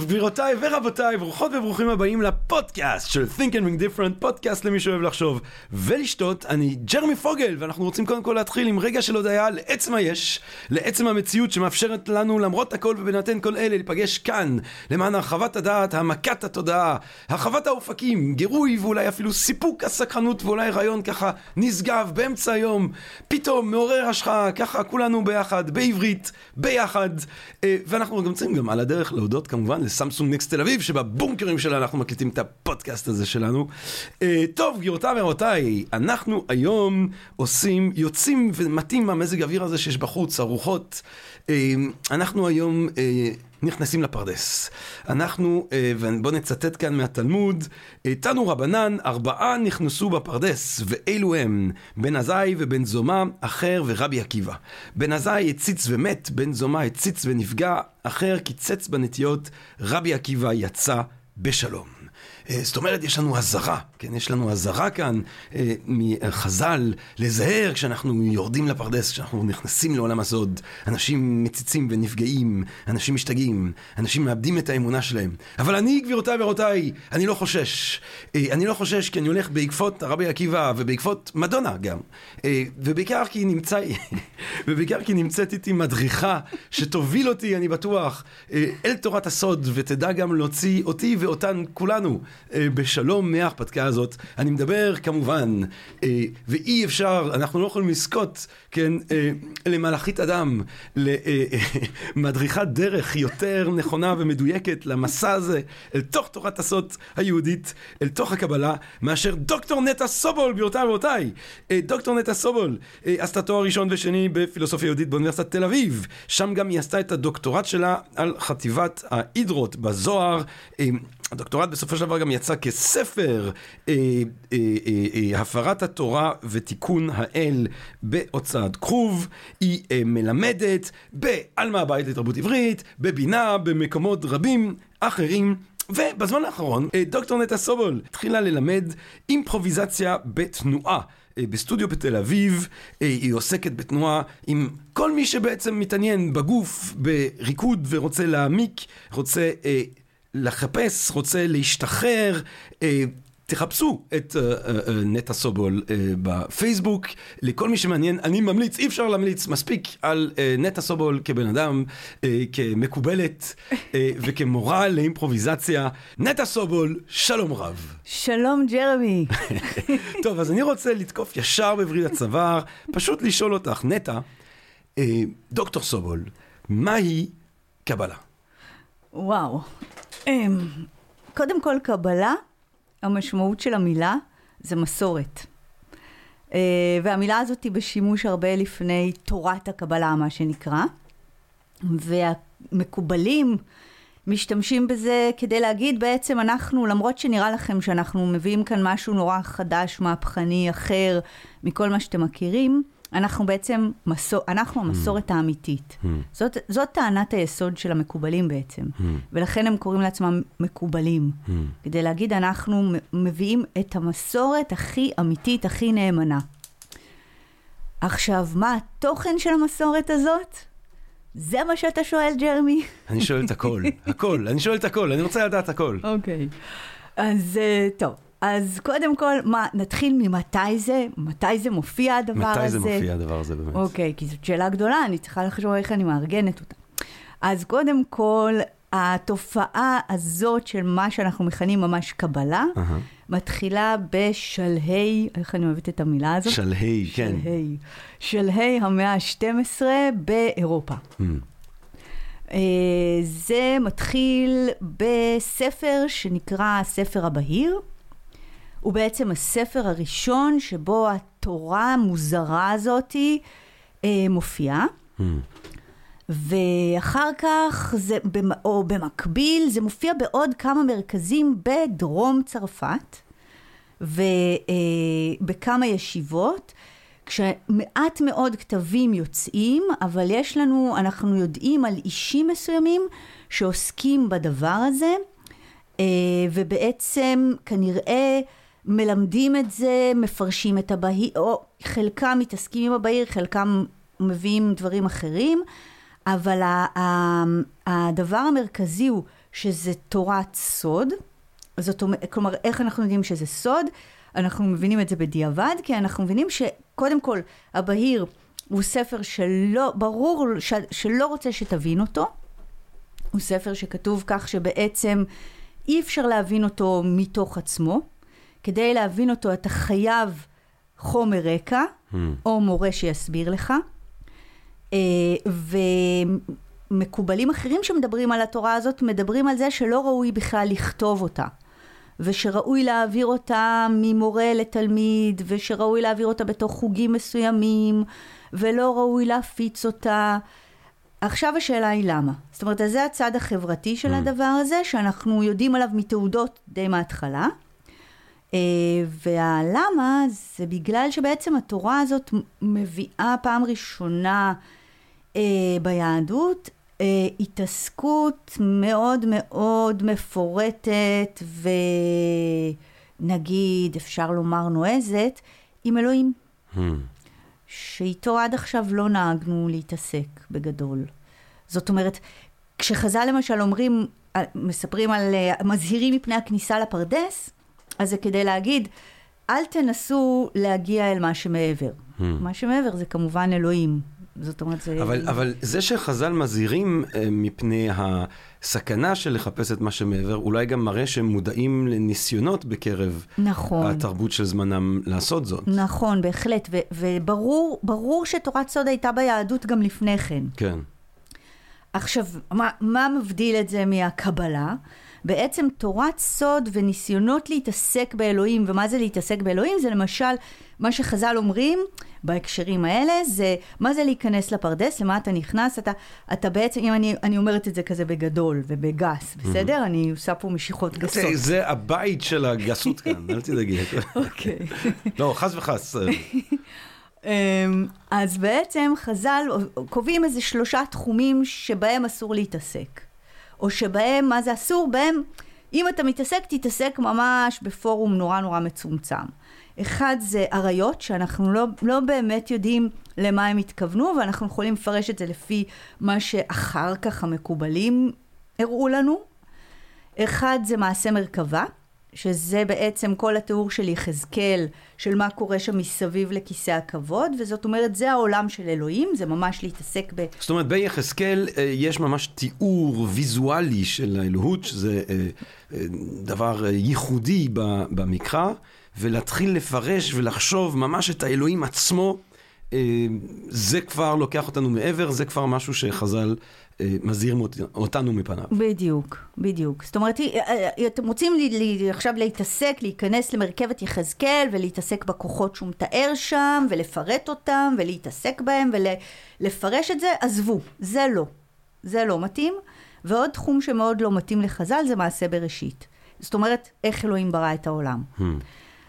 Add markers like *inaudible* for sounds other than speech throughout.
טוב, גבירותיי ורבותיי, ברוכות וברוכים הבאים לפודקאסט של Think and Ring Different, פודקאסט למי שאוהב לחשוב ולשתות. אני ג'רמי פוגל, ואנחנו רוצים קודם כל להתחיל עם רגע של הודיה לעצם היש, לעצם המציאות שמאפשרת לנו למרות הכל ובהינתן כל אלה להיפגש כאן, למען הרחבת הדעת, העמקת התודעה, הרחבת האופקים, גירוי ואולי אפילו סיפוק הסקרנות ואולי רעיון ככה נשגב באמצע היום, פתאום מעורר השחאה, ככה כולנו ביחד, בעברית, ביחד, אה, ואנחנו גם צריכים גם על הדרך להודות כמובן לסמסונג נקסט תל אביב, שבבונקרים שלה אנחנו מקליטים את הפודקאסט הזה שלנו. אה, טוב, גבירותיי ורבותיי, אנחנו היום עושים, יוצאים ומתאים מהמזג האוויר הזה שיש בחוץ, הרוחות. אה, אנחנו היום אה, נכנסים לפרדס. אנחנו, אה, ובואו נצטט כאן מהתלמוד, תנו רבנן, ארבעה נכנסו בפרדס, ואלו הם, בן עזאי ובן זומא, אחר ורבי עקיבא. בן עזאי הציץ ומת, בן זומא הציץ ונפגע, אחר קיצץ בנטיות, רבי עקיבא יצא בשלום. אה, זאת אומרת, יש לנו אזהרה, כן? יש לנו אזהרה כאן אה, מחז"ל לזהר כשאנחנו יורדים לפרדס, כשאנחנו נכנסים לעולם הסוד. אנשים מציצים ונפגעים, אנשים משתגעים, אנשים מאבדים את האמונה שלהם. אבל אני, גבירותיי ורבותיי, אני לא חושש. אה, אני לא חושש כי אני הולך בעקבות הרבי עקיבא ובעקבות מדונה גם. אה, ובעיקר כי נמצא, *laughs* ובעיקר כי נמצאת איתי מדריכה שתוביל אותי, אני בטוח, אה, אל תורת הסוד, ותדע גם להוציא אותי ואותן כולנו. אה, בשלום מההרפתקה הזאת. אני מדבר כמובן, אה, ואי אפשר, אנחנו לא יכולים לזכות, כן, אה, למלאכית אדם, למדריכת דרך יותר נכונה ומדויקת למסע הזה, אל תוך תורת הסוד היהודית, אל תוך הקבלה, מאשר דוקטור נטע סובול, גבירותיי ורבותיי. דוקטור נטע סובול עשתה תואר ראשון ושני בפילוסופיה יהודית באוניברסיטת תל אביב. שם גם היא עשתה את הדוקטורט שלה על חטיבת ההידרות בזוהר. הדוקטורט בסופו של דבר גם יצא כספר אה, אה, אה, אה, הפרת התורה ותיקון האל בהוצאת כרוב. היא אה, מלמדת בעלמא הבית לתרבות עברית, בבינה, במקומות רבים אחרים. ובזמן האחרון, אה, דוקטור נטע סובול התחילה ללמד אימפרוביזציה בתנועה. אה, בסטודיו בתל אביב, אה, היא עוסקת בתנועה עם כל מי שבעצם מתעניין בגוף, בריקוד ורוצה להעמיק, רוצה אה, לחפש, רוצה להשתחרר, אה, תחפשו את אה, אה, נטע סובול אה, בפייסבוק. לכל מי שמעניין, אני ממליץ, אי אפשר להמליץ מספיק על אה, נטע סובול כבן אדם, אה, כמקובלת אה, *laughs* וכמורה לאימפרוביזציה. נטע סובול, שלום רב. שלום ג'רמי. *laughs* טוב, אז אני רוצה לתקוף ישר בברית הצוואר, פשוט לשאול אותך, נטע, אה, דוקטור סובול, מהי קבלה? וואו. אמ, קודם כל, קבלה, המשמעות של המילה זה מסורת. אה, והמילה הזאת היא בשימוש הרבה לפני תורת הקבלה, מה שנקרא. והמקובלים משתמשים בזה כדי להגיד בעצם אנחנו, למרות שנראה לכם שאנחנו מביאים כאן משהו נורא חדש, מהפכני, אחר, מכל מה שאתם מכירים, אנחנו בעצם, מסור, אנחנו המסורת האמיתית. Hmm. זאת, זאת טענת היסוד של המקובלים בעצם, Hmm. ולכן הם קוראים לעצמם מקובלים. Hmm. כדי להגיד, אנחנו מביאים את המסורת הכי אמיתית, הכי נאמנה. עכשיו, מה התוכן של המסורת הזאת? זה מה שאתה שואל, ג'רמי? אני שואל את הכל, הכל, אני שואל את הכל, אני רוצה לדעת הכל. אוקיי. אז אה, טוב, אז קודם כל, מה, נתחיל ממתי זה? מתי זה מופיע הדבר הזה? מתי זה מופיע הדבר הזה באמת? אוקיי, כי זאת שאלה גדולה, אני צריכה לחשוב איך אני מארגנת אותה. אז קודם כל, התופעה הזאת של מה שאנחנו מכנים ממש קבלה, אהה. מתחילה בשלהי, איך אני אוהבת את המילה הזאת? שלהי, כן. שלהי. שלהי המאה ה-12 באירופה. Hmm. אה, זה מתחיל בספר שנקרא ספר הבהיר. הוא בעצם הספר הראשון שבו התורה המוזרה הזאתי אה, מופיעה. Hmm. ואחר כך, זה, או במקביל, זה מופיע בעוד כמה מרכזים בדרום צרפת, ובכמה ישיבות, כשמעט מאוד כתבים יוצאים, אבל יש לנו, אנחנו יודעים על אישים מסוימים שעוסקים בדבר הזה, אה, ובעצם כנראה מלמדים את זה, מפרשים את הבהיר, או חלקם מתעסקים עם הבהיר, חלקם מביאים דברים אחרים, אבל הדבר המרכזי הוא שזה תורת סוד, זאת אומרת, כלומר, איך אנחנו יודעים שזה סוד? אנחנו מבינים את זה בדיעבד, כי אנחנו מבינים שקודם כל, הבהיר הוא ספר שלא, ברור שלא רוצה שתבין אותו. הוא ספר שכתוב כך שבעצם אי אפשר להבין אותו מתוך עצמו. כדי להבין אותו אתה חייב חומר רקע, hmm. או מורה שיסביר לך. אה, ומקובלים אחרים שמדברים על התורה הזאת, מדברים על זה שלא ראוי בכלל לכתוב אותה. ושראוי להעביר אותה ממורה לתלמיד, ושראוי להעביר אותה בתוך חוגים מסוימים, ולא ראוי להפיץ אותה. עכשיו השאלה היא למה. זאת אומרת, זה הצד החברתי של mm. הדבר הזה, שאנחנו יודעים עליו מתעודות די מההתחלה. Uh, והלמה זה בגלל שבעצם התורה הזאת מביאה פעם ראשונה uh, ביהדות uh, התעסקות מאוד מאוד מפורטת ונגיד, אפשר לומר נועזת, עם אלוהים. Hmm. שאיתו עד עכשיו לא נהגנו להתעסק בגדול. זאת אומרת, כשחז"ל למשל אומרים, מספרים על, מזהירים מפני הכניסה לפרדס, אז זה כדי להגיד, אל תנסו להגיע אל מה שמעבר. Hmm. מה שמעבר זה כמובן אלוהים. זאת אומרת, זה... אבל, אבל זה שחז"ל מזהירים uh, מפני הסכנה של לחפש את מה שמעבר, אולי גם מראה שהם מודעים לניסיונות בקרב נכון. התרבות של זמנם לעשות זאת. נכון, בהחלט. ו- וברור ברור שתורת סוד הייתה ביהדות גם לפני כן. כן. עכשיו, מה, מה מבדיל את זה מהקבלה? בעצם תורת סוד וניסיונות להתעסק באלוהים, ומה זה להתעסק באלוהים? זה למשל, מה שחז"ל אומרים בהקשרים האלה, זה מה זה להיכנס לפרדס, למה אתה נכנס, אתה, אתה בעצם, אם אני, אני אומרת את זה כזה בגדול ובגס, בסדר? Mm-hmm. אני עושה פה משיכות גסות. זה, זה הבית של הגסות כאן, אל תדאגי. *laughs* אוקיי. לא, חס וחס. *laughs* אמ, אז בעצם חז"ל קובעים איזה שלושה תחומים שבהם אסור להתעסק. או שבהם, מה זה אסור? בהם, אם אתה מתעסק, תתעסק ממש בפורום נורא נורא מצומצם. אחד זה עריות, שאנחנו לא, לא באמת יודעים למה הם התכוונו, ואנחנו יכולים לפרש את זה לפי מה שאחר כך המקובלים הראו לנו. אחד זה מעשה מרכבה, שזה בעצם כל התיאור של יחזקאל, של מה קורה שם מסביב לכיסא הכבוד, וזאת אומרת, זה העולם של אלוהים, זה ממש להתעסק ב... זאת אומרת, ביחזקאל אה, יש ממש תיאור ויזואלי של האלוהות, שזה אה, אה, דבר ייחודי במקרא, ולהתחיל לפרש ולחשוב ממש את האלוהים עצמו. זה כבר לוקח אותנו מעבר, זה כבר משהו שחז"ל מזהיר אותנו מפניו. בדיוק, בדיוק. זאת אומרת, אה, אה, אתם רוצים לי, לי, עכשיו להתעסק, להיכנס למרכבת יחזקאל ולהתעסק בכוחות שהוא מתאר שם, ולפרט אותם, ולהתעסק בהם, ולפרש את זה, עזבו, זה לא. זה לא מתאים. ועוד תחום שמאוד לא מתאים לחז"ל זה מעשה בראשית. זאת אומרת, איך אלוהים ברא את העולם. Hmm.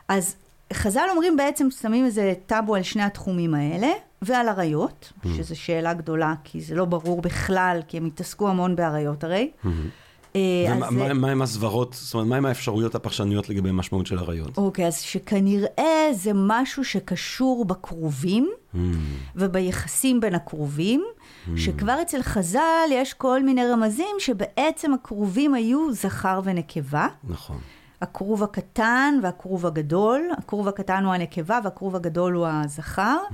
אז חז"ל אומרים בעצם, שמים איזה טאבו על שני התחומים האלה, ועל אריות, mm-hmm. שזו שאלה גדולה, כי זה לא ברור בכלל, כי הם התעסקו המון באריות הרי. Mm-hmm. ומה הם הסברות, זאת אומרת, מהם האפשרויות הפרשניות לגבי המשמעות של אריות? אוקיי, אז שכנראה זה משהו שקשור בכרובים, mm. וביחסים בין הכרובים, mm. שכבר אצל חז"ל יש כל מיני רמזים שבעצם הכרובים היו זכר ונקבה. נכון. הכרוב הקטן והכרוב הגדול, הכרוב הקטן הוא הנקבה והכרוב הגדול הוא הזכר. Mm.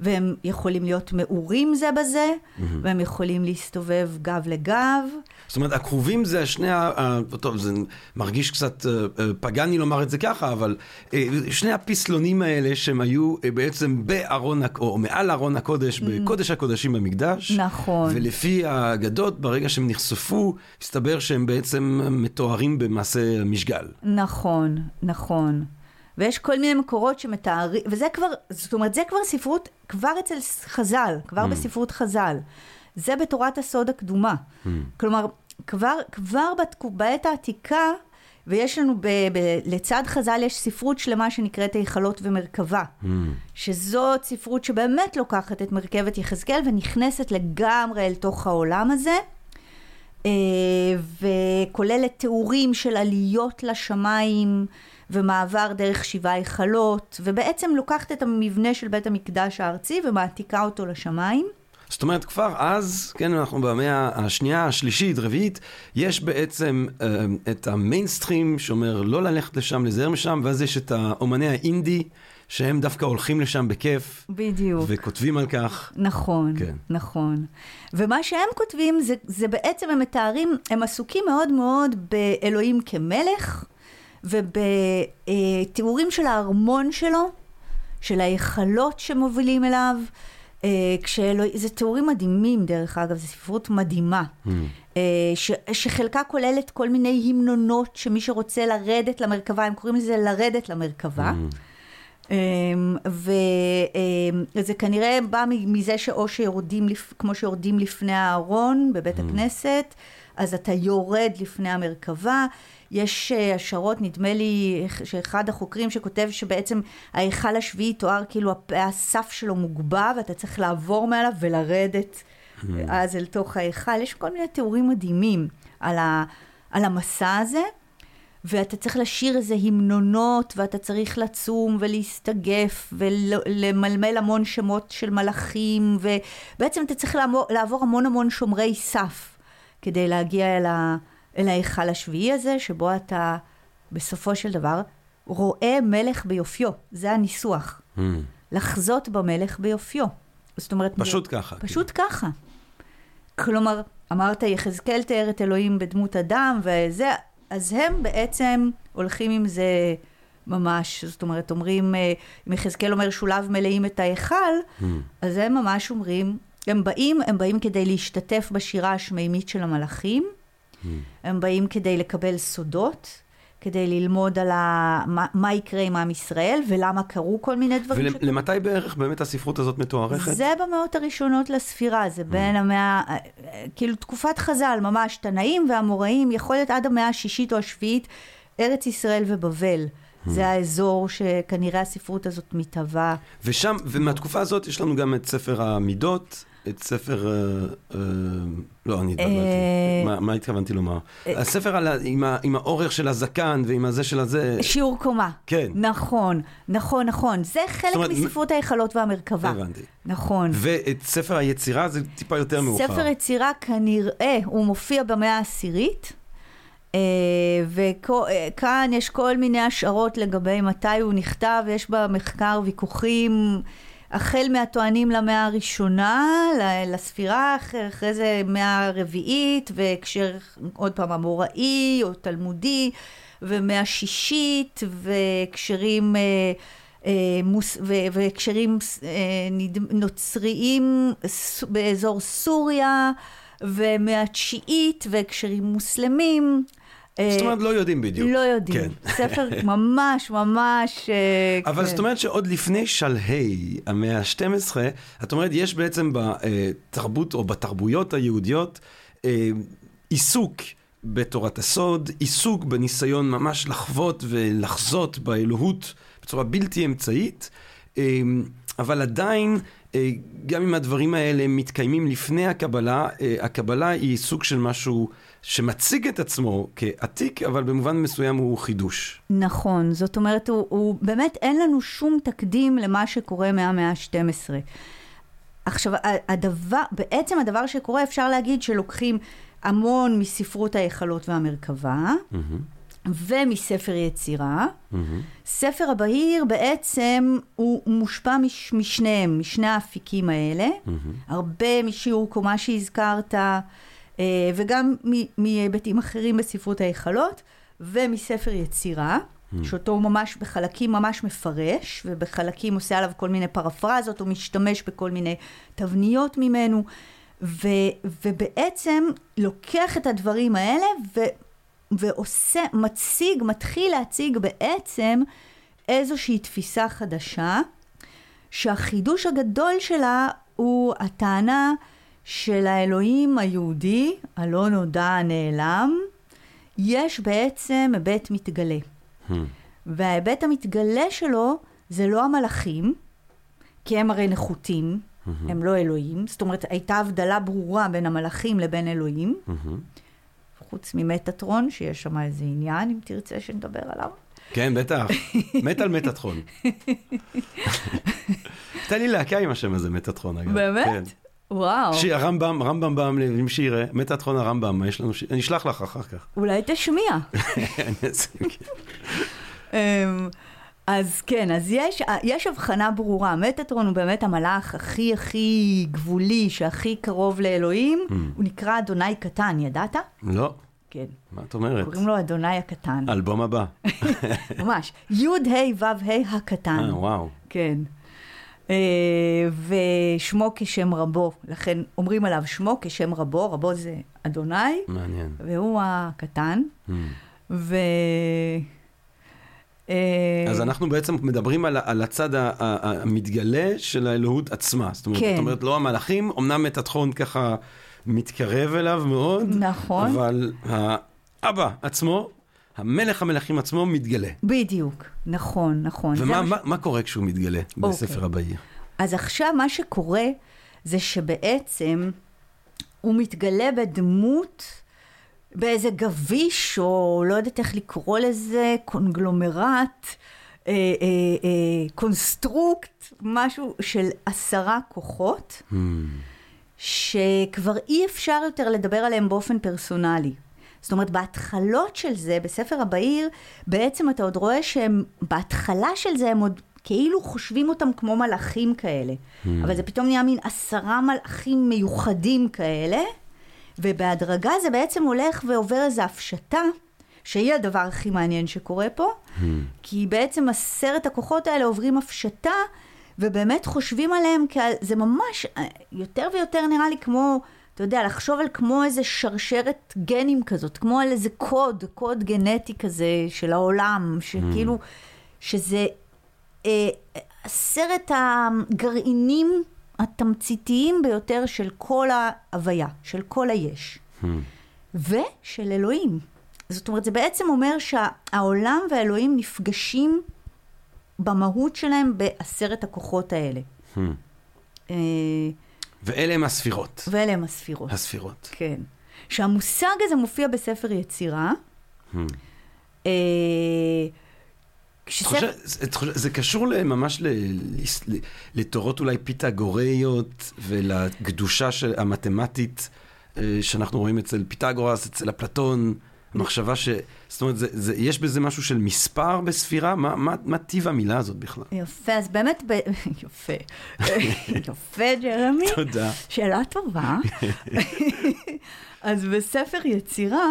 והם יכולים להיות מעורים זה בזה, mm-hmm. והם יכולים להסתובב גב לגב. זאת אומרת, הכרובים זה שני ה... טוב, זה מרגיש קצת אה, אה, פגאני לומר את זה ככה, אבל אה, שני הפסלונים האלה שהם היו בעצם בארון, או מעל ארון הקודש. בקודש הקודשים במקדש. נכון. ולפי האגדות, ברגע שהם נחשפו, הסתבר שהם בעצם מתוארים במעשה משגל. נכון, נכון. ויש כל מיני מקורות שמתארים, וזה כבר, זאת אומרת, זה כבר ספרות, כבר אצל חז"ל, כבר mm. בספרות חז"ל. זה בתורת הסוד הקדומה. Mm. כלומר, כבר, כבר בת, בעת העתיקה, ויש לנו, ב, ב, לצד חז"ל יש ספרות שלמה שנקראת היכלות ומרכבה, mm. שזאת ספרות שבאמת לוקחת את מרכבת יחזקאל ונכנסת לגמרי אל תוך העולם הזה. אה, וכוללת תיאורים של עליות לשמיים ומעבר דרך שבעה היכלות, ובעצם לוקחת את המבנה של בית המקדש הארצי ומעתיקה אותו לשמיים. זאת אומרת, כבר אז, כן, אנחנו במאה השנייה, השלישית, רביעית, יש בעצם אה, את המיינסטרים שאומר לא ללכת לשם, לזהר משם, ואז יש את האומני האינדי, שהם דווקא הולכים לשם בכיף. בדיוק. וכותבים על כך. נכון, כן. נכון. ומה שהם כותבים זה, זה בעצם, הם מתארים, הם עסוקים מאוד מאוד באלוהים כמלך, ובתיאורים של הארמון שלו, של ההיכלות שמובילים אליו. אה, כשאלוה... זה תיאורים מדהימים דרך אגב, זו ספרות מדהימה. Mm. ש... שחלקה כוללת כל מיני המנונות שמי שרוצה לרדת למרכבה, הם קוראים לזה לרדת למרכבה. Mm. וזה כנראה בא מזה שאו שיורדים, לפ... כמו שיורדים לפני הארון בבית הכנסת, אז אתה יורד לפני המרכבה. יש אה, השערות, נדמה לי, שאחד החוקרים שכותב שבעצם ההיכל השביעי תואר כאילו הסף שלו מוגבה ואתה צריך לעבור מעליו ולרדת אז אל תוך ההיכל. יש כל מיני תיאורים מדהימים על, ה, על המסע הזה. ואתה צריך לשיר איזה המנונות, ואתה צריך לצום ולהסתגף ולמלמל המון שמות של מלאכים, ובעצם אתה צריך לעבור המון המון שומרי סף כדי להגיע אל, ה, אל ההיכל השביעי הזה, שבו אתה בסופו של דבר רואה מלך ביופיו, זה הניסוח. Mm. לחזות במלך ביופיו. זאת אומרת... פשוט ככה. פשוט ככה. כלומר, אמרת יחזקאל תיאר את אלוהים בדמות אדם, וזה, אז הם בעצם הולכים עם זה ממש, זאת אומרת, אומרים, אם יחזקאל אומר שולב מלאים את ההיכל, Mm. אז הם ממש אומרים, הם באים, הם באים כדי להשתתף בשירה השמימית של המלאכים, Mm. הם באים כדי לקבל סודות, כדי ללמוד על ה... מה, מה יקרה עם עם ישראל, ולמה קרו כל מיני דברים. ולמתי בערך באמת הספרות הזאת מתוארכת? זה במאות הראשונות לספירה, זה בין המאה, כאילו תקופת חז"ל, ממש, תנאים והאמוראים, יכול להיות עד המאה השישית או השביעית, ארץ ישראל ובבל. זה האזור שכנראה הספרות הזאת מתהווה. ושם, ומהתקופה הזאת יש לנו גם את ספר המידות, את ספר... אה, אה, לא, אני התבלבלתי. אה, מה- מה התכוונתי לומר? הספר על עם ה- עם האורך של הזקן ועם הזה של הזה. שיעור קומה. כן. נכון, נכון, נכון. זה חלק אומרת, מספרות ההיכלות והמרכבה. הבנתי. נכון. ואת ספר היצירה זה טיפה יותר מאוחר. ספר יצירה כנראה, הוא מופיע במאה העשירית, וכאן יש כל מיני השערות לגבי מתי הוא נכתב, יש במחקר ויכוחים. החל מהטוענים למאה הראשונה, לספירה, אחרי, זה מאה הרביעית, והקשר עוד פעם אמוראי או תלמודי, ומאה שישית, והקשרים... אה, אה, והקשרים אה, נוצריים באזור סוריה, ומהתשיעית, והקשרים מוסלמים. אה, זאת אומרת, לא יודעים בדיוק. לא יודעים. כן. *laughs* ספר ממש ממש... אה, אבל כן. זאת אומרת שעוד לפני שלהי המאה ה-12, את אומרת, יש בעצם בתרבות או בתרבויות היהודיות אה, עיסוק בתורת הסוד, עיסוק בניסיון ממש לחוות ולחזות באלוהות בצורה בלתי אמצעית, אה, אבל עדיין, אה, גם אם הדברים האלה מתקיימים לפני הקבלה, אה, הקבלה היא סוג של משהו שמציג את עצמו כעתיק, אבל במובן מסוים הוא חידוש. נכון, זאת אומרת, הוא, הוא באמת אין לנו שום תקדים למה שקורה מהמאה ה-12. עכשיו, הדבר, בעצם הדבר שקורה, אפשר להגיד שלוקחים המון מספרות ההיכלות והמרכבה, ומספר יצירה. ספר הבהיר בעצם הוא מושפע מש, משניהם, משני האפיקים האלה. הרבה משיעור קומה שהזכרת, וגם מ- מהיבטים אחרים בספרות ההיכלות, ומספר יצירה. שאותו הוא ממש בחלקים ממש מפרש, ובחלקים עושה עליו כל מיני פרפרזות, הוא משתמש בכל מיני תבניות ממנו, ו, ובעצם לוקח את הדברים האלה ו, ועושה, מציג, מתחיל להציג בעצם איזושהי תפיסה חדשה, שהחידוש הגדול שלה הוא הטענה של האלוהים היהודי, הלא נודע הנעלם, יש בעצם היבט מתגלה. וההיבט המתגלה שלו זה לא המלאכים, כי הם הרי נחותים, הם לא אלוהים, זאת אומרת הייתה הבדלה ברורה בין המלאכים לבין אלוהים, חוץ ממטאטרון, שיש שם איזה עניין, אם תרצה שנדבר עליו. כן, בטח. מת על מטאטרון. *laughs* הייתה לי להקה עם השם הזה, מטאטרון, אגב. באמת? כן. וואו. שיר, הרמב"ם, רמב"ם בא, עם שיר, מטאטרון הרמב"ם, יש לנו שיר, אני אשלח לך אחר כך. אולי תשמיע. *laughs* כן. אמ, אז כן, אז יש, יש הבחנה ברורה. מטאטרון הוא באמת המלאך הכי הכי גבולי, שהכי קרוב לאלוהים. הוא נקרא אדוני קטן, ידעת? לא, כן. מה את אומרת? קוראים לו אדוני הקטן. אלבום הבא. *laughs* ממש. י' ה' ו' ה' הקטן. אה, וואו. כן. אה, ושמו כשם רבו, לכן אומרים עליו שמו כשם רבו, רבו זה אדוני, מעניין. והוא הקטן. Hmm. ו... אה, אז אנחנו בעצם מדברים על, על הצד המתגלה של האלוהות עצמה. זאת אומרת, כן. זאת אומרת, לא המלאכים, אמנם מטאטרון ככה מתקרב אליו מאוד, נכון. אבל האבא עצמו, המלך המלכים עצמו מתגלה. בדיוק, נכון, נכון. ומה מה ש- מה, קורה כשהוא מתגלה בספר הבהיר? אז עכשיו מה שקורה זה שבעצם הוא מתגלה בדמות, באיזה גביש, או לא יודעת איך לקרוא לזה, קונגלומרט, אה, אה, אה, construct, משהו של עשרה כוחות, המ. שכבר אי אפשר יותר לדבר עליהם באופן פרסונלי. זאת אומרת, בהתחלות של זה, בספר הבהיר, בעצם אתה עוד רואה שהם, בהתחלה של זה הם עוד כאילו חושבים אותם כמו מלאכים כאלה. Hmm. אבל זה פתאום נהיה מין עשרה מלאכים מיוחדים כאלה, ובהדרגה זה בעצם הולך ועובר איזו הפשטה, שהיא הדבר הכי מעניין שקורה פה, Hmm. כי בעצם עשרת הכוחות האלה עוברים הפשטה, ובאמת חושבים עליהם, כ... זה ממש אה, יותר ויותר נראה לי כמו, אתה יודע, לחשוב על כמו איזה שרשרת גנים כזאת, כמו על איזה קוד, קוד גנטי כזה של העולם, שכאילו, שזה אה, עשרת הגרעינים התמציתיים ביותר של כל ההוויה, של כל היש. Hmm. ושל אלוהים. זאת אומרת, זה בעצם אומר שהעולם והאלוהים נפגשים במהות שלהם בעשרת הכוחות האלה. Hmm. ואלה הם הספירות. ואלה הם הספירות. הספירות. כן. שהמושג הזה מופיע בספר יצירה. Hmm. אה, כשספר... זה קשור ממש ל- ל- לתורות אולי פיתגוריות ולקדושה של- המתמטית אה, שאנחנו רואים אצל פיתגורס, אצל אפלטון, המחשבה ש... זאת אומרת, זה, זה, יש בזה משהו של מספר בספירה? מה, מה, מה טיב המילה הזאת בכלל? יפה, אז באמת, ב... *laughs* יפה. *laughs* יפה, ג'רמי. תודה. שאלה טובה. *laughs* אז בספר יצירה,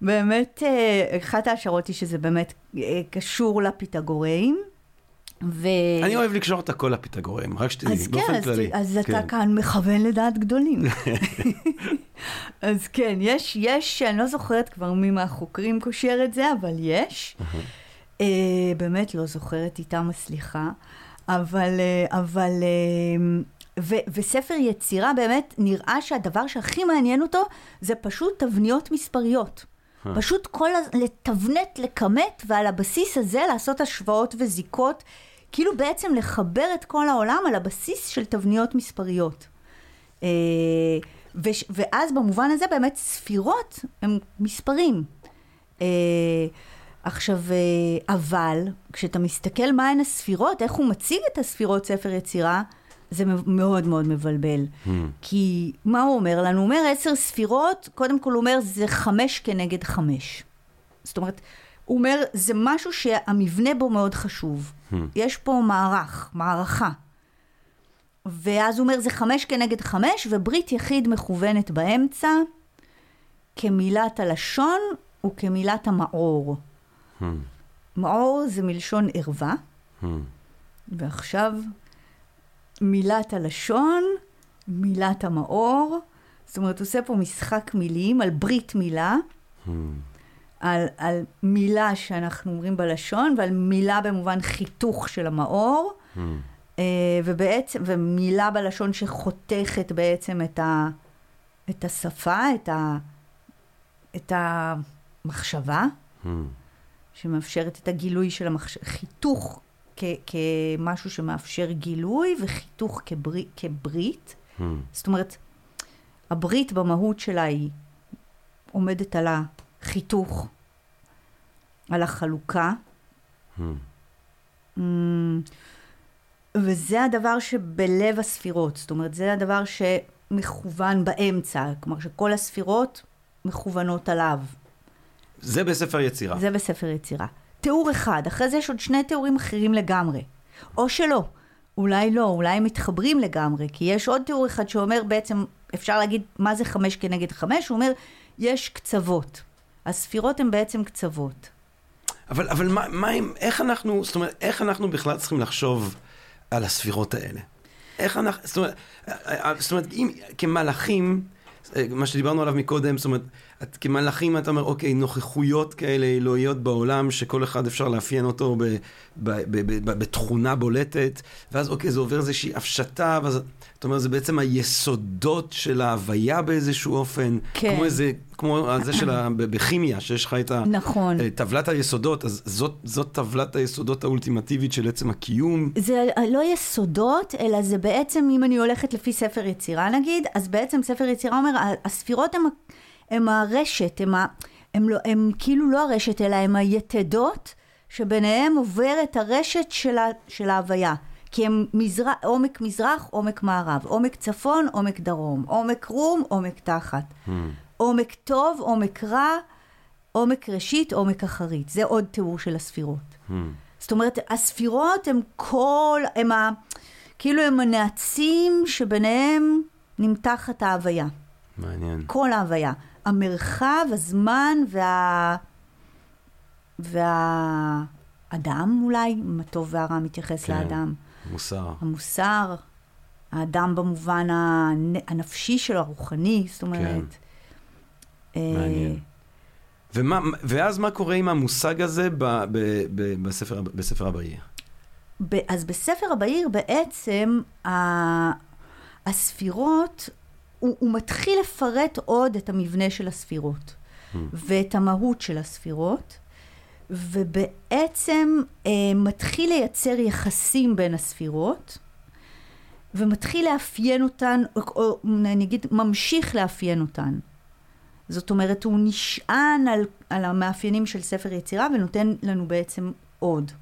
באמת, אה, אחת ההשערות היא שזה באמת אה, קשור לפיתגוראים. ו... אני אוהב לקשור את הכל לפיתגוראים, רק שתדעי, אז כן, באופן אז, כללי. אז אתה כן. כאן מכוון לדעת גדולים. *laughs* אז כן, יש, יש, אני לא זוכרת כבר מי מהחוקרים קושר את זה, אבל יש. אה, באמת לא זוכרת, איתם הסליחה. אבל, אה, אבל, אה, ו, וספר יצירה באמת נראה שהדבר שהכי מעניין אותו זה פשוט תבניות מספריות. פשוט כל, הז- לתבנת, לכמת, ועל הבסיס הזה לעשות השוואות וזיקות, כאילו בעצם לחבר את כל העולם על הבסיס של תבניות מספריות. אה, וש, ואז במובן הזה באמת ספירות הם מספרים. אה, עכשיו, אה, אבל כשאתה מסתכל מהן הספירות, איך הוא מציג את הספירות ספר יצירה, זה מאוד מאוד מבלבל. Hmm. כי מה הוא אומר לנו? הוא אומר עשר ספירות, קודם כל הוא אומר זה חמש כנגד חמש. זאת אומרת, הוא אומר זה משהו שהמבנה בו מאוד חשוב. Hmm. יש פה מערך, מערכה. ואז הוא אומר זה חמש כנגד חמש, וברית יחיד מכוונת באמצע, כמילת הלשון וכמילת המאור. Hmm. מאור זה מלשון ערווה, Hmm. ועכשיו מילת הלשון, מילת המאור, זאת אומרת, הוא עושה פה משחק מילים על ברית מילה, Hmm. על, על מילה שאנחנו אומרים בלשון, ועל מילה במובן חיתוך של המאור, Hmm. אה, ובעצם, ומילה בלשון שחותכת בעצם את, ה, את השפה, את, ה, את המחשבה, Hmm. שמאפשרת את הגילוי של המחשבה, חיתוך כ, כמשהו שמאפשר גילוי, וחיתוך כברית, כברית. Hmm. זאת אומרת, הברית במהות שלה היא עומדת על החיתוך, על החלוקה. Hmm. Mm, וזה הדבר שבלב הספירות, זאת אומרת, זה הדבר שמכוון באמצע, כלומר שכל הספירות מכוונות עליו. זה בספר יצירה. זה בספר יצירה. תיאור אחד, אחרי זה יש עוד שני תיאורים אחרים לגמרי. או שלא, אולי לא, אולי הם מתחברים לגמרי, כי יש עוד תיאור אחד שאומר בעצם, אפשר להגיד מה זה חמש כנגד חמש, הוא אומר, יש קצוות. הספירות הן בעצם קצוות. אבל, אבל מה, מה הם, איך אנחנו, זאת אומרת, איך אנחנו בכלל צריכים לחשוב על הספירות האלה? איך אנחנו, זאת אומרת, זאת אומרת אם כמלאכים, מה שדיברנו עליו מקודם, זאת אומרת, את, כמלאכים אתה אומר, אוקיי, נוכחויות כאלה אלוהיות בעולם, שכל אחד אפשר לאפיין אותו ב, ב, ב, ב, ב, בתכונה בולטת, ואז אוקיי, זה עובר איזושהי הפשטה, ואז אתה אומר, זה בעצם היסודות של ההוויה באיזשהו אופן, כן. כמו איזה, כמו זה של ה... בכימיה, שיש לך את ה... נכון. טבלת היסודות, אז זאת, זאת טבלת היסודות האולטימטיבית של עצם הקיום. זה לא יסודות, אלא זה בעצם, אם אני הולכת לפי ספר יצירה נגיד, אז בעצם ספר יצירה אומר, הספירות הן... הם הרשת, הם, ה, הם, לא, הם כאילו לא הרשת, אלא הם היתדות שביניהם עוברת הרשת של, ה, של ההוויה. כי הם מזרח, עומק מזרח, עומק מערב, עומק צפון, עומק דרום, עומק רום, עומק תחת. Hmm. עומק טוב, עומק רע, עומק ראשית, עומק אחרית. זה עוד תיאור של הספירות. Hmm. זאת אומרת, הספירות הם כל, הם ה... כאילו הם הנעצים שביניהם נמתחת ההוויה. מעניין. כל ההוויה. המרחב, הזמן וה... והאדם אולי, אם הטוב והרע מתייחס כן, לאדם. מוסר. המוסר, האדם במובן הנפשי שלו, הרוחני, זאת אומרת. כן. מעניין. ומה, ואז מה קורה עם המושג הזה ב, ב, ב, בספר, בספר הבהיר? אז בספר הבהיר בעצם הספירות הוא, הוא מתחיל לפרט עוד את המבנה של הספירות hmm. ואת המהות של הספירות, ובעצם אה, מתחיל לייצר יחסים בין הספירות, ומתחיל לאפיין אותן, או, או אני אגיד, ממשיך לאפיין אותן. זאת אומרת, הוא נשען על, על המאפיינים של ספר יצירה ונותן לנו בעצם עוד.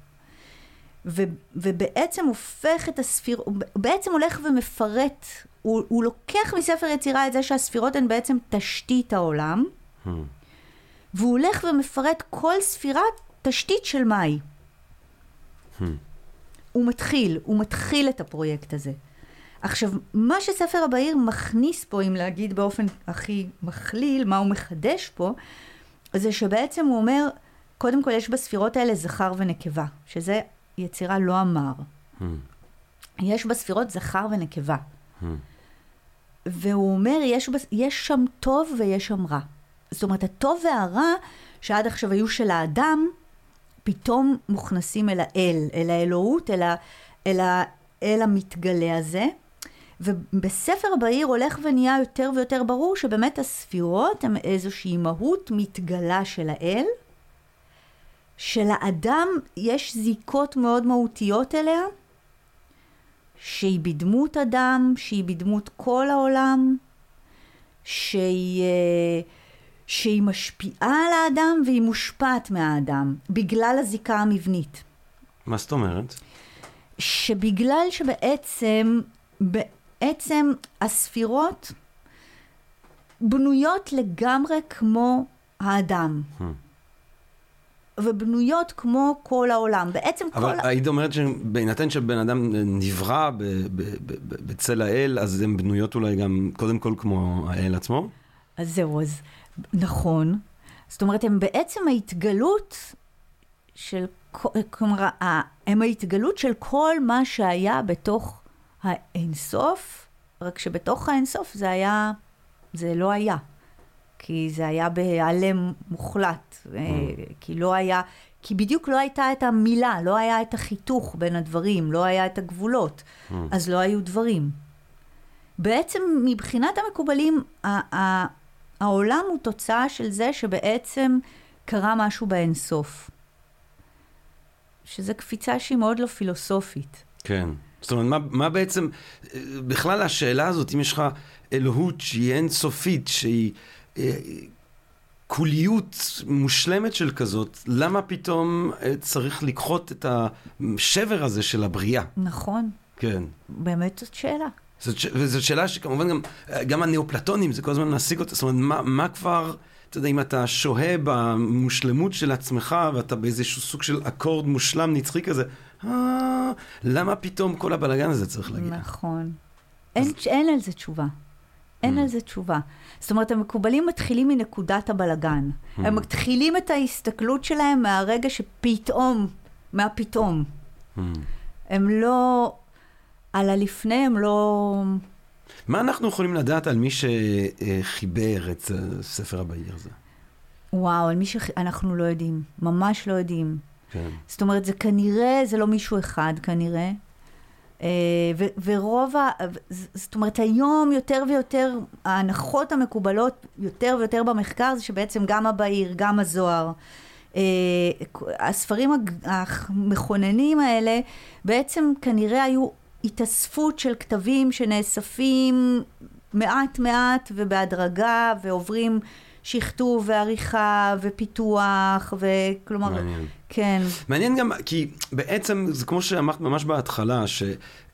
ו, ובעצם הופך את הספיר, בעצם הולך ומפרט הוא, הוא לוקח מספר יצירה את זה שהספירות הן בעצם תשתית העולם, hmm. והוא הולך ומפרט כל ספירה תשתית של מהי. Hmm. הוא מתחיל, הוא מתחיל את הפרויקט הזה. עכשיו, מה שספר הבהיר מכניס פה, אם להגיד באופן הכי מכליל, מה הוא מחדש פה, זה שבעצם הוא אומר, קודם כל יש בספירות האלה זכר ונקבה, שזה יצירה לא אמר. Hmm. יש בספירות זכר ונקבה. Hmm. והוא אומר, יש, יש שם טוב ויש שם רע. זאת אומרת, הטוב והרע, שעד עכשיו היו של האדם, פתאום מוכנסים אל האל, אל האלוהות, אל, ה, אל האל המתגלה הזה. ובספר הבהיר הולך ונהיה יותר ויותר ברור שבאמת הספירות הן איזושהי מהות מתגלה של האל. שלאדם יש זיקות מאוד מהותיות אליה, שהיא בדמות אדם, שהיא בדמות כל העולם, שהיא, אה, שהיא משפיעה על האדם והיא מושפעת מהאדם, בגלל הזיקה המבנית. מה זאת אומרת? שבגלל שבעצם, בעצם הספירות בנויות לגמרי כמו האדם. Hmm. ובנויות כמו כל העולם. בעצם אבל כל... אבל היית אומרת שבהינתן שבן אדם נברא בצל האל, אז הן בנויות אולי גם קודם כל כמו האל עצמו? אז זהו, אז נכון. זאת אומרת, הן בעצם ההתגלות של, כלומר, הן ההתגלות של כל מה שהיה בתוך האינסוף, רק שבתוך האינסוף זה היה, זה לא היה. כי זה היה בהיעלם מוחלט, mm. כי לא היה, כי בדיוק לא הייתה את המילה, לא היה את החיתוך בין הדברים, לא היה את הגבולות, mm. אז לא היו דברים. בעצם מבחינת המקובלים, העולם הוא תוצאה של זה שבעצם קרה משהו באינסוף. שזה קפיצה שהיא מאוד לא פילוסופית. כן. זאת אומרת, מה, מה בעצם, בכלל השאלה הזאת, אם יש לך אלוהות שהיא אינסופית, שהיא... קוליות מושלמת של כזאת, למה פתאום אה, צריך לקחות את השבר הזה של הבריאה? נכון, כן. באמת זאת שאלה. זאת, ש- וזאת שאלה שכמובן גם, גם הנאופלטונים, זה כל הזמן להשיג אותה, זאת אומרת, מה, מה כבר, אתה יודע, אם אתה שוהה במושלמות של עצמך, ואתה באיזשהו סוג של אקורד מושלם נצחי כזה, אה, למה פתאום כל הבלאגן הזה צריך להגיע? נכון. אין, אין על זה תשובה. אין על זה תשובה. זאת אומרת, המקובלים מתחילים מנקודת הבלגן. הם מתחילים את ההסתכלות שלהם מהרגע שפתאום, מהפתאום. הם לא... על הלפני הם לא... מה אנחנו יכולים לדעת על מי שחיבר את ספר הבהיר הזה? וואו, על מי שאנחנו לא יודעים. ממש לא יודעים. כן. זאת אומרת, זה כנראה, זה לא מישהו אחד כנראה. אה, ו- ורוב ה... זאת אומרת, היום יותר ויותר, ההנחות המקובלות יותר ויותר במחקר זה שבעצם גם הבהיר, גם הזוהר, אה, הספרים המכוננים האלה, בעצם כנראה היו התאספות של כתבים שנאספים מעט מעט ובהדרגה ועוברים שכתוב ועריכה ופיתוח וכלומר, מעניין. כן. מעניין גם, כי בעצם זה כמו שאמרת ממש בהתחלה, ש...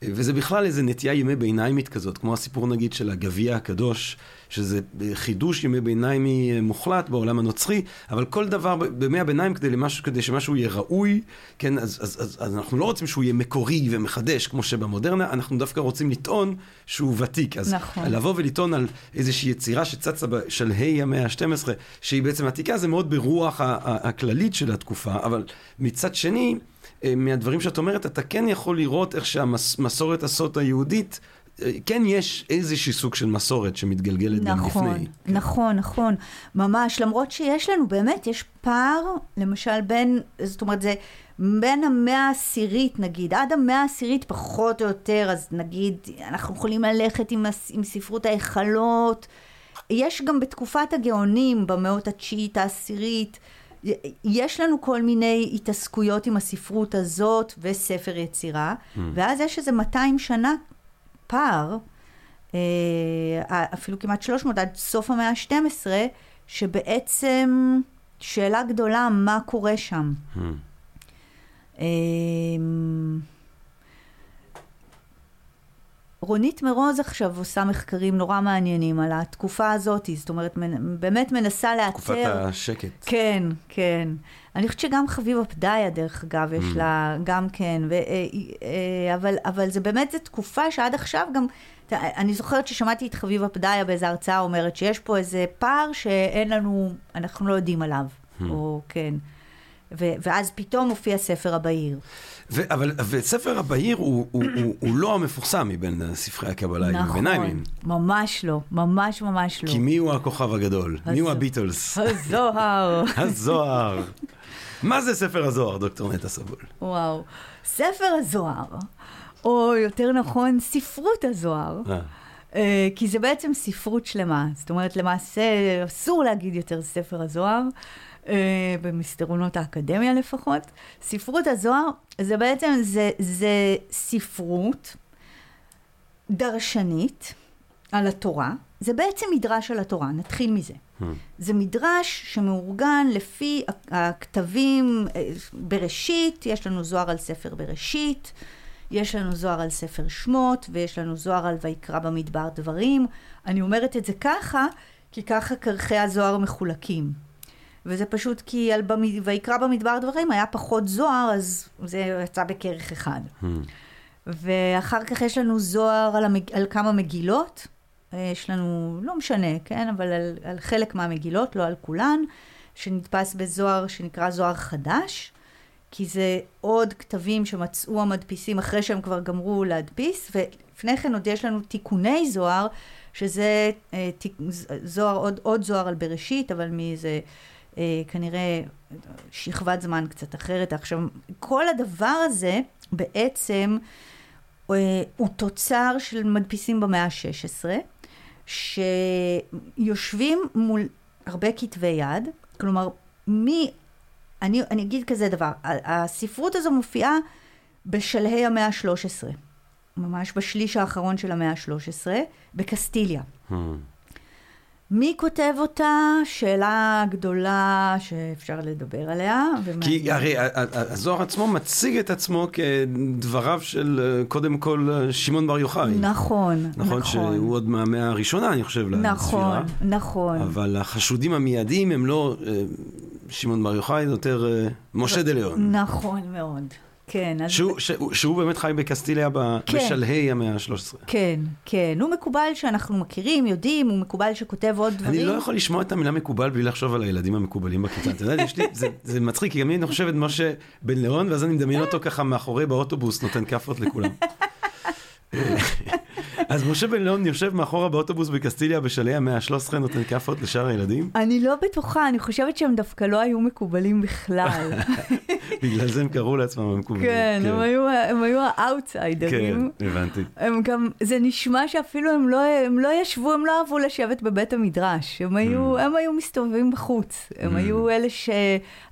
וזה בכלל איזה נטייה ימי ביניימית כזאת, כמו הסיפור נגיד של הגביע הקדוש, שזה חידוש ימי ביניימי מוחלט בעולם הנוצרי, אבל כל דבר בימי הביניים כדי, למשהו, כדי שמשהו יהיה ראוי, כן, אז, אז, אז, אז אנחנו לא רוצים שהוא יהיה מקורי ומחדש כמו שבמודרנה, אנחנו דווקא רוצים לטעון שהוא ותיק. אז נכון. לבוא ולטעון על איזושהי יצירה שצצה בשלהי המאה ה-12, שהיא בעצם עתיקה, זה מאוד ברוח הכללית של התקופה, אבל מצד שני, אה, מהדברים שאת אומרת, אתה כן יכול לראות איך שהמסורת הסוט היהודית, כן יש איזשהו סוג של מסורת שמתגלגלת גם נכון, לפני. נכון, נכון, ממש, למרות שיש לנו, באמת, יש פער, למשל בין, זאת אומרת, זה בין המאה העשירית, נגיד, עד המאה העשירית פחות או יותר, אז נגיד, אנחנו יכולים ללכת עם, עם ספרות ההיכלות, יש גם בתקופת הגאונים, במאות התשיעית, העשירית, יש לנו כל מיני התעסקויות עם הספרות הזאת וספר יצירה, ואז יש איזה 200 שנה פער, אה, אפילו כמעט 300 עד סוף המאה ה-12, שבעצם שאלה גדולה, מה קורה שם? Hmm. רונית מרוז עכשיו עושה מחקרים נורא מעניינים על התקופה הזאת, זאת אומרת, מנ- באמת מנסה לאתר... תקופת השקט. כן, כן. אני חושבת שגם חביבה פדאיה, דרך אגב, יש Mm. לה גם כן, ו, אה, אה, אבל, אבל זה באמת, זו תקופה שעד עכשיו גם, אני זוכרת ששמעתי את חביבה פדאיה באיזו הרצאה אומרת שיש פה איזה פער שאין לנו, אנחנו לא יודעים עליו, Mm. או כן. ו, ואז פתאום מופיע ספר הבהיר. ו- אבל וספר הבהיר הוא, הוא, הוא, הוא לא המפורסם מבין ספרי הקבלה. נכון, ממש לא, ממש ממש לא. כי מי הוא הכוכב הגדול? מי הוא. הביטלס? הזוהר. *laughs* הזוהר. מה זה ספר הזוהר, דוקטור נטע סבול? וואו. ספר הזוהר, או יותר נכון, ספרות הזוהר. אה. אה, כי זה בעצם ספרות שלמה. זאת אומרת, למעשה, אסור להגיד יותר ספר הזוהר, במסדרונות האקדמיה לפחות. ספרות הזוהר, זה בעצם, זה, זה ספרות דרשנית על התורה. זה בעצם מדרש על התורה, נתחיל מזה. Hmm. זה מדרש שמאורגן לפי הכתבים אה, בראשית, יש לנו זוהר על ספר בראשית, יש לנו זוהר על ספר שמות, ויש לנו זוהר על ויקרא במדבר דברים. אני אומרת את זה ככה, כי ככה כרכי הזוהר מחולקים. וזה פשוט כי על במ... ויקרא במדבר דברים היה פחות זוהר, אז זה יצא בכרך אחד. Hmm. ואחר כך יש לנו זוהר על, המג... על כמה מגילות. יש לנו, לא משנה, כן, אבל על, על חלק מהמגילות, לא על כולן, שנתפס בזוהר שנקרא זוהר חדש, כי זה עוד כתבים שמצאו המדפיסים אחרי שהם כבר גמרו להדפיס, ולפני כן עוד יש לנו תיקוני זוהר, שזה אה, תיק, זוהר, עוד, עוד זוהר על בראשית, אבל מאיזה אה, כנראה שכבת זמן קצת אחרת. עכשיו, כל הדבר הזה בעצם אה, הוא תוצר של מדפיסים במאה ה-16, שיושבים מול הרבה כתבי יד, כלומר, מי, אני, אני אגיד כזה דבר, הספרות הזו מופיעה בשלהי המאה ה-13, ממש בשליש האחרון של המאה ה-13, בקסטיליה. Hmm. מי כותב אותה? שאלה גדולה שאפשר לדבר עליה. כי. הרי הזוהר עצמו מציג את עצמו כדבריו של קודם כל שמעון בר יוחאי. נכון, נכון שהוא עוד מהמאה הראשונה, אני חושב, לספירה. נכון, נכון. אבל החשודים המיידיים הם לא אה, שמעון בר יוחאי, זה יותר אה, משה דה ליאון. נכון מאוד. כן, אז... שהוא, שהוא, שהוא באמת חי בקסטיליה ב- כן. בשלהי המאה ה-13. כן, כן. הוא מקובל שאנחנו מכירים, יודעים, הוא מקובל שכותב עוד דברים. אני לא יכול לשמוע את המילה מקובל בלי לחשוב על הילדים המקובלים בכיתה. אתה יודע, לי, זה, זה מצחיק, כי גם אני חושב את משה בן ליאון, ואז אני מדמיין אותו ככה מאחורי באוטובוס, נותן כאפות לכולם. *laughs* אז משה בן ליאון יושב מאחורה באוטובוס בקסטיליה בשלהי המאה ה-13, נותן כאפות לשאר הילדים. אני לא בטוחה, אני חושבת שהם דווקא לא היו מקובלים בכלל. *laughs* בגלל זה הם קראו לעצמם המקובלים. כן, הם היו, הם היו האאוטסיידרים. כן, הבנתי. הם גם, זה נשמע שאפילו הם לא, הם לא ישבו, הם לא אהבו לשבת בבית המדרש. הם היו, הם היו מסתובבים בחוץ. הם Mm. היו אלה ש...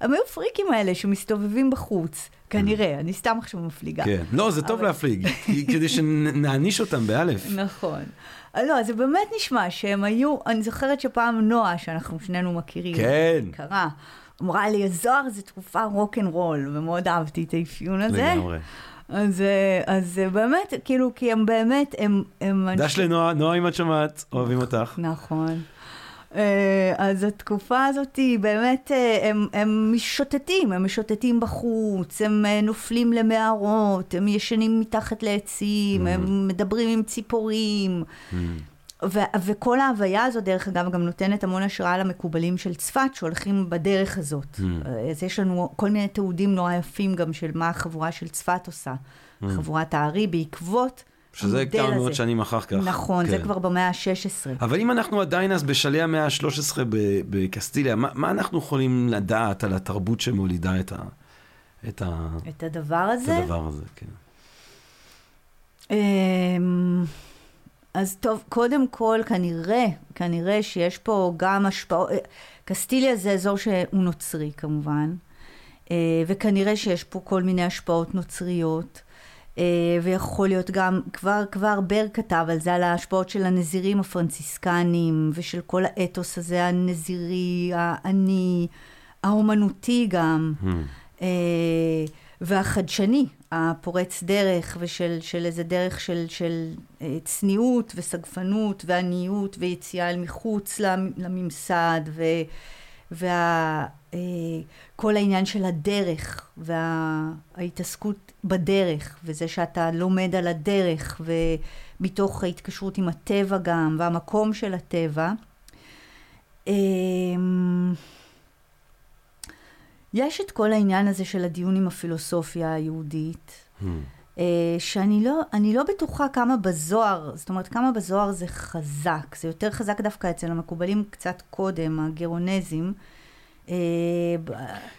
הם היו פריקים האלה שמסתובבים בחוץ. כנראה, אני סתם עכשיו מפליגה. כן. לא, זה טוב להפליג, כדי שנעניש אותם באלף. נכון. לא, זה באמת נשמע שהם היו, אני זוכרת שפעם נועה, שאנחנו שנינו מכירים, כן. קרה, אמרה לי, הזוהר זה תקופה רוקנרול, ומאוד אהבתי את האפיון הזה. לגמרי. אז, אה, אז אה, באמת, כאילו, כי הם באמת, הם... הם דש לנועה, נועה אם את שומעת, אוהבים אותך. נכון. אה, אז התקופה הזאת היא באמת, אה, הם, הם משוטטים, הם משוטטים בחוץ, הם אה, נופלים למערות, הם ישנים מתחת לעצים, הם מדברים עם ציפורים. ו- וכל ההוויה הזאת, דרך אגב, גם נותנת המון השראה למקובלים של צפת, שהולכים בדרך הזאת. אז יש לנו כל מיני תיעודים נורא יפים גם של מה החבורה של צפת עושה. חבורת הארי בעקבות שזה כמה מאות. שנים אחר כך. נכון, זה כן. כבר במאה ה-16. אבל אם אנחנו עדיין אז בשלהי המאה ה-13 ב- בקסטיליה, מה, מה אנחנו יכולים לדעת על התרבות שמולידה את, ה, את, ה, את הדבר את הזה. הדבר הזה? כן. אמ, אז טוב, קודם כל, כנראה, כנראה שיש פה גם השפעות, אה, קסטיליה זה אזור שהוא נוצרי כמובן, אה, וכנראה שיש פה כל מיני השפעות נוצריות, ויכול להיות גם, כבר, כבר בר כתב על זה, על ההשפעות של הנזירים הפרנציסקנים, ושל כל האתוס הזה, הנזירי, העני, האומנותי גם. אה, והחדשני, הפורץ דרך, ושל של איזה דרך של, של אה, צניעות וסגפנות ועניות ויציאה אל מחוץ למ- לממסד, ו, וה, אה, העניין של הדרך וההתעסקות בדרך, וזה שאתה לומד על הדרך, ומתוך ההתקשרות עם הטבע גם, והמקום של הטבע. אמ, יש את כל העניין הזה של הדיון עם הפילוסופיה היהודית, אה, שאני לא, אני לא בטוחה כמה בזוהר, זאת אומרת כמה בזוהר זה חזק, זה יותר חזק דווקא אצל המקובלים קצת קודם, הגרונזים. אה,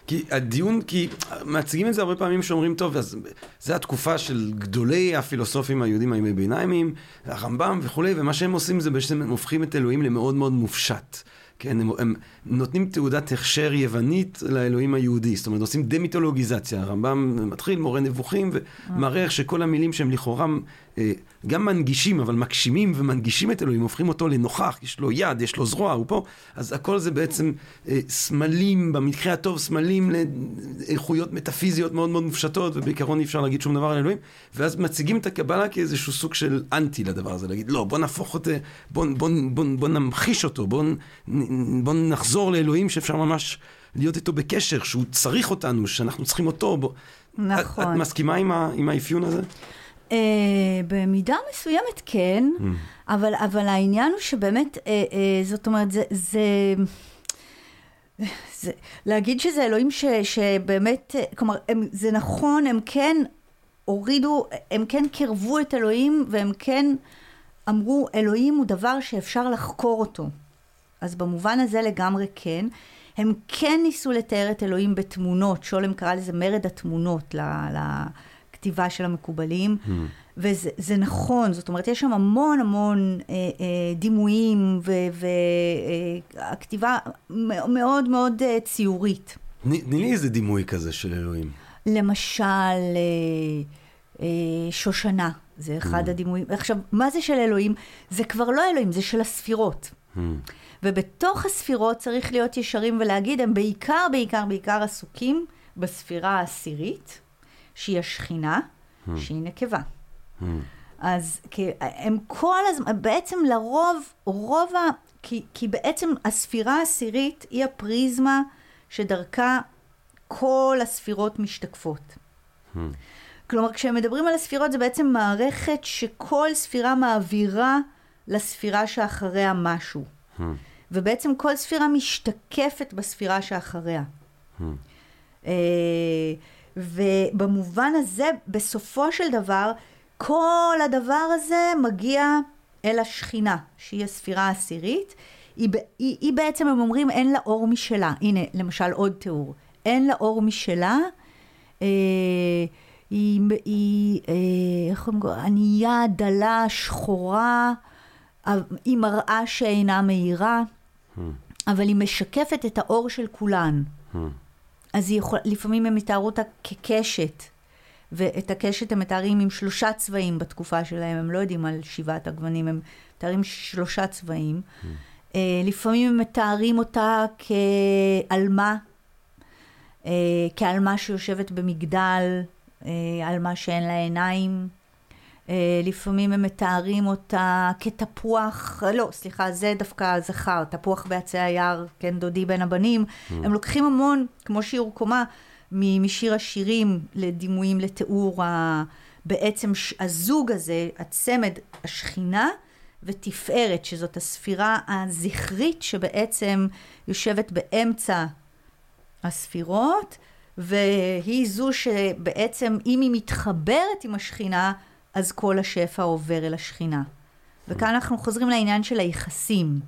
כי הדיון, כי מציגים את זה הרבה פעמים שאומרים, טוב, אז זה התקופה של גדולי הפילוסופים היהודים הימי ביניימיים, הרמב"ם וכולי, ומה שהם עושים זה בעצם הם הופכים את אלוהים למאוד מאוד מופשט. כן, הם, הם נותנים תעודת הכשר יוונית לאלוהים היהודי, זאת אומרת, עושים דמיתולוגיזציה. הרמב"ם מתחיל, מורה נבוכים, ומראה איך שכל המילים שהם לכאורה אה, גם מנגישים, אבל מגשימים ומנגישים את אלוהים, הופכים אותו לנוכח, יש לו יד, יש לו זרוע, הוא פה, אז הכל זה בעצם אה, סמלים, במקרה הטוב, סמלים לאיכויות מטאפיזיות מאוד מאוד מופשטות, ובעיקרון אי אפשר להגיד שום דבר על אלוהים, ואז מציגים את הקבלה כאיזשהו סוג של אנטי לדבר הזה, להגיד, לא, בוא נהפוך אותו, בוא, בוא, בוא, בוא נמחיש אותו, בוא, בוא נחזור לאלוהים שאפשר ממש להיות איתו בקשר, שהוא צריך אותנו, שאנחנו צריכים אותו. בוא. נכון. את, את מסכימה עם, ה, עם האפיון הזה? אה, במידה מסוימת כן, אבל, אבל העניין הוא שבאמת, אה, אה, זאת אומרת, זה, זה, זה, להגיד שזה אלוהים ש, שבאמת, אה, כלומר, הם, זה נכון, הם כן הורידו, הם כן קירבו את אלוהים, והם כן אמרו, אלוהים הוא דבר שאפשר לחקור אותו. אז במובן הזה לגמרי כן. הם כן ניסו לתאר את אלוהים בתמונות, שולם קרא לזה מרד התמונות ל- לכתיבה של המקובלים, וזה זה נכון, זאת אומרת, יש שם המון המון אה, אה, דימויים, והכתיבה מאוד מאוד אה, ציורית. תני לי איזה דימוי כזה של אלוהים. למשל, אה, אה, שושנה, זה אחד הדימויים. עכשיו, מה זה של אלוהים? זה כבר לא אלוהים, זה של הספירות. ובתוך הספירות צריך להיות ישרים ולהגיד, הם בעיקר, בעיקר, בעיקר עסוקים בספירה העשירית, שהיא השכינה, שהיא נקבה. אז כי הם כל הזמן, בעצם לרוב, רוב ה... כי, כי בעצם הספירה העשירית היא הפריזמה שדרכה כל הספירות משתקפות. כלומר, כשהם מדברים על הספירות זה בעצם מערכת שכל ספירה מעבירה לספירה שאחריה משהו. ובעצם כל ספירה משתקפת בספירה שאחריה. אה, ובמובן הזה, בסופו של דבר, כל הדבר הזה מגיע אל השכינה, שהיא הספירה העשירית. היא, היא, היא בעצם, הם אומרים, אין לה אור משלה. הנה, למשל, עוד תיאור. אין לה אור משלה. אה, היא, היא אה, איך אומרים, ענייה, דלה, שחורה, היא מראה שאינה מאירה, אבל היא משקפת את האור של כולן. אז יכול, לפעמים הם יתארו אותה כקשת, ואת הקשת הם מתארים עם שלושה צבעים בתקופה שלהם, הם לא יודעים על שבעת הגוונים, הם מתארים שלושה צבעים. Uh, לפעמים הם מתארים אותה כעלמה, uh, כעלמה שיושבת במגדל, uh, עלמה שאין לה עיניים. Uh, לפעמים הם מתארים אותה כתפוח, לא, סליחה, זה דווקא זכר, תפוח בעצי היער, כן, דודי בין הבנים. Mm. הם לוקחים המון, כמו שיעור קומה, משיר השירים לדימויים לתיאור ה... בעצם הזוג הזה, הצמד, השכינה ותפארת, שזאת הספירה הזכרית שבעצם יושבת באמצע הספירות, והיא זו שבעצם, אם היא מתחברת עם השכינה, אז כל השפע עובר אל השכינה. וכאן אנחנו חוזרים לעניין של היחסים.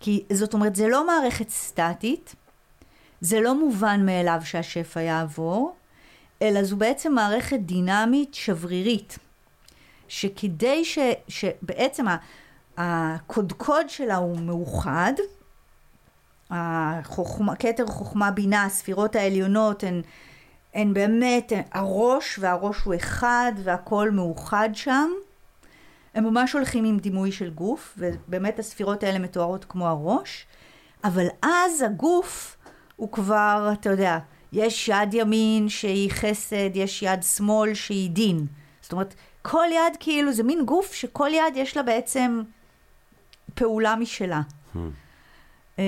כי זאת אומרת, זה לא מערכת סטטית, זה לא מובן מאליו שהשפע יעבור, אלא זו בעצם מערכת דינמית שברירית, שכדי ש, שבעצם הקודקוד שלה הוא מאוחד, החוכמה, כתר חוכמה בינה, הספירות העליונות הן, הן באמת הראש, והראש הוא אחד והכל מאוחד שם. הם ממש הולכים עם דימוי של גוף, ובאמת הספירות האלה מתוארות כמו הראש, אבל אז הגוף הוא כבר, אתה יודע, יש יד ימין שהיא חסד, יש יד שמאל שהיא דין. זאת אומרת, כל יד כאילו זה מין גוף שכל יד יש לה בעצם פעולה משלה. Hmm. Uh,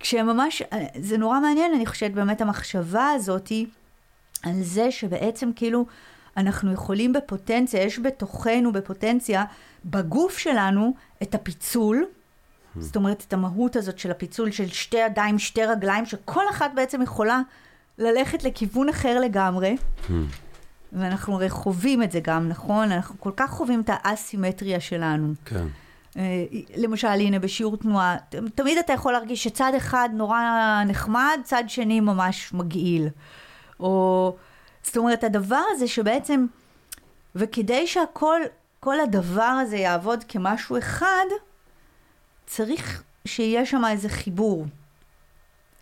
כשממש, אה, זה נורא מעניין, אני חושבת באמת המחשבה הזאתי על זה שבעצם כאילו אנחנו יכולים בפוטנציה, יש בתוכנו בפוטנציה, בגוף שלנו את הפיצול, זאת אומרת, את המהות הזאת של הפיצול של שתי ידיים, שתי רגליים, שכל אחת בעצם יכולה ללכת לכיוון אחר לגמרי. ואנחנו הרי חווים את זה גם, נכון? אנחנו כל כך חווים את האסימטריה שלנו. כן. אה, למשל, הנה, בשיעור תנועה, תמיד אתה יכול להרגיש שצד אחד נורא נחמד, צד שני ממש מגעיל. או, זאת אומרת, הדבר הזה שבעצם, וכדי שהכל, כל הדבר הזה יעבוד כמשהו אחד, צריך שיהיה שם איזה חיבור.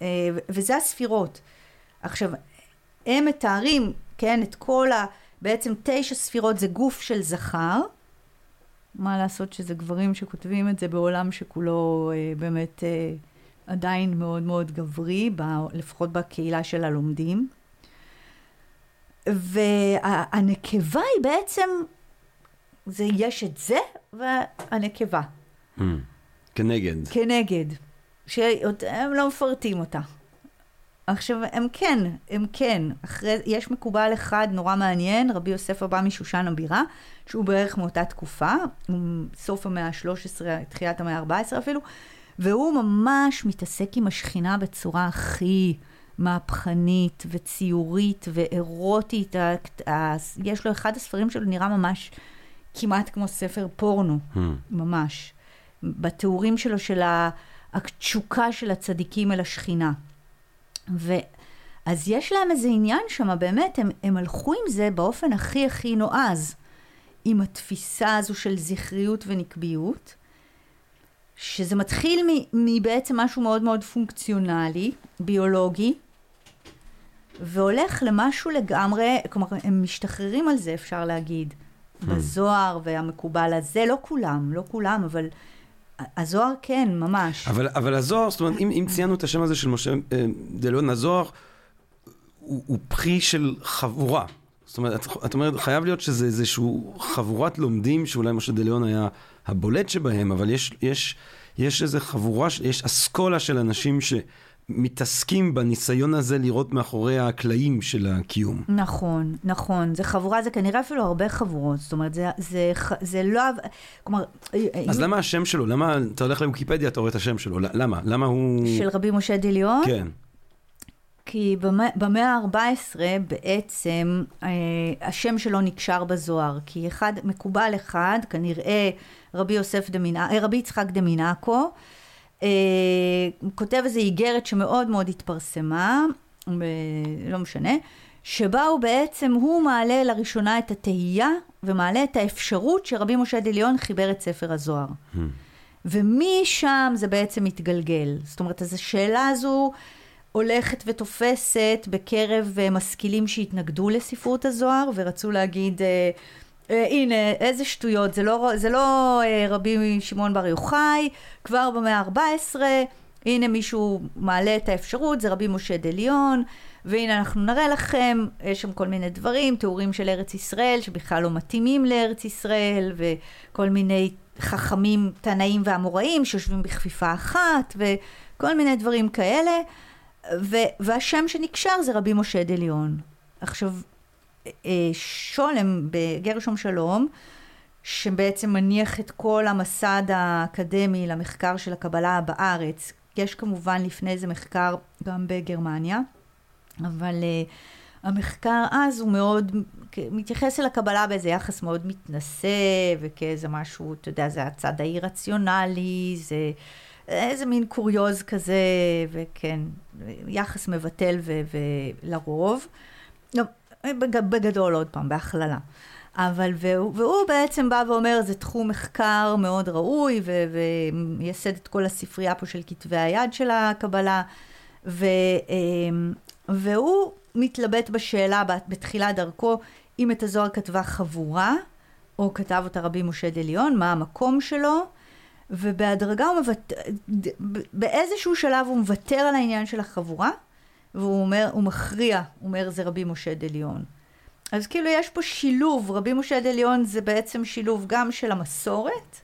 אה, וזה הספירות. עכשיו, הם מתארים, כן, את כל ה... בעצם תשע ספירות זה גוף של זכר. מה לעשות שזה גברים שכותבים את זה בעולם שכולו אה, באמת אה, עדיין מאוד מאוד גברי, ב, לפחות בקהילה של הלומדים. והנקבה היא בעצם, זה, יש את זה והנקבה. Mm. כנגד. כנגד. שהם לא מפרטים אותה. עכשיו, הם כן, הם כן. אחרי, יש מקובל אחד נורא מעניין, רבי יוסף הבא משושן הבירה, שהוא בערך מאותה תקופה, סוף המאה ה-13, תחילת המאה ה-14 אפילו, והוא ממש מתעסק עם השכינה בצורה הכי מהפכנית וציורית ואירוטית. יש לו אחד הספרים שלו נראה ממש כמעט כמו ספר פורנו, hmm. ממש. בתיאורים שלו של התשוקה של הצדיקים אל השכינה. ואז יש להם איזה עניין שם, באמת, הם, הם הלכו עם זה באופן הכי הכי נועז, עם התפיסה הזו של זכריות ונקביות, שזה מתחיל מבעצם משהו מאוד מאוד פונקציונלי, ביולוגי, והולך למשהו לגמרי, כלומר, הם משתחררים על זה, אפשר להגיד, hmm. בזוהר והמקובל הזה, לא כולם, לא כולם, אבל הזוהר כן, ממש. אבל, אבל הזוהר, זאת אומרת, אם, אם ציינו את השם הזה של משה אה, דלאון, הזוהר הוא, הוא פרי של חבורה. זאת אומרת, את, את אומרת, חייב להיות שזה איזשהו חבורת לומדים, שאולי משה דלאון היה הבולט שבהם, אבל יש, יש, יש איזו חבורה, יש אסכולה של אנשים שמתעסקים בניסיון הזה לראות מאחורי הקלעים של הקיום. נכון, נכון. זה חבורה, זה כנראה אפילו הרבה חבורות. זאת אומרת, זה, זה, זה לא... כלומר... אז אם- למה השם שלו? למה, אתה הולך לוויקיפדיה, אתה רואה את השם שלו, למה? למה הוא... של רבי משה דליון? כן. כי במאה במאה ה-14 בעצם אה, השם שלו נקשר בזוהר, כי אחד, מקובל אחד, כנראה רבי יוסף דמינא, אה, רבי יצחק דמינקו, אה, כותב איזו איגרת שמאוד מאוד התפרסמה, ב- לא משנה, שבה הוא בעצם, הוא מעלה לראשונה את התהייה ומעלה את האפשרות שרבי משה דליון חיבר את ספר הזוהר. ומשם זה בעצם מתגלגל. זאת אומרת, אז השאלה הזו הולכת ותופסת בקרב אה, משכילים שהתנגדו לספרות הזוהר ורצו להגיד, אה, אה, הנה, איזה שטויות, זה לא, זה לא אה, רבי שמעון בר יוחאי, כבר במאה ה-14, הנה מישהו מעלה את האפשרות, זה רבי משה דליון, והנה אנחנו נראה לכם, יש שם כל מיני דברים, תיאורים של ארץ ישראל שבכלל לא מתאימים לארץ ישראל, וכל מיני חכמים, תנאים ואמוראים שיושבים בכפיפה אחת, וכל מיני דברים כאלה. ו- והשם שנקשר זה רבי משה דליון. עכשיו, אה, שולם בגרשום שלום, שבעצם מניח את כל המסד האקדמי למחקר של הקבלה בארץ, יש כמובן לפני זה מחקר גם בגרמניה, אבל uh, המחקר אז הוא מאוד, מתייחס אל הקבלה באיזה יחס מאוד מתנשא, וכאיזה משהו, אתה יודע, זה הצד האי-רציונלי, זה איזה מין קוריוז כזה, וכן, יחס מבטל ו- ולרוב. בג- בגדול עוד פעם, בהכללה. אבל, והוא, והוא בעצם בא ואומר, זה תחום מחקר מאוד ראוי, ו- ומייסד את כל הספרייה פה של כתבי היד של הקבלה, ו, אמ, והוא מתלבט בשאלה בתחילת דרכו, אם את הזוהר כתבה חבורה, או כתב אותה רבי משה דליון, מה המקום שלו, ובהדרגה הוא מוותר, באיזשהו שלב הוא מוותר על העניין של החבורה, והוא אומר, הוא מכריע, הוא אומר, זה רבי משה דליון. אז כאילו יש פה שילוב, רבי משה דליון זה בעצם שילוב גם של המסורת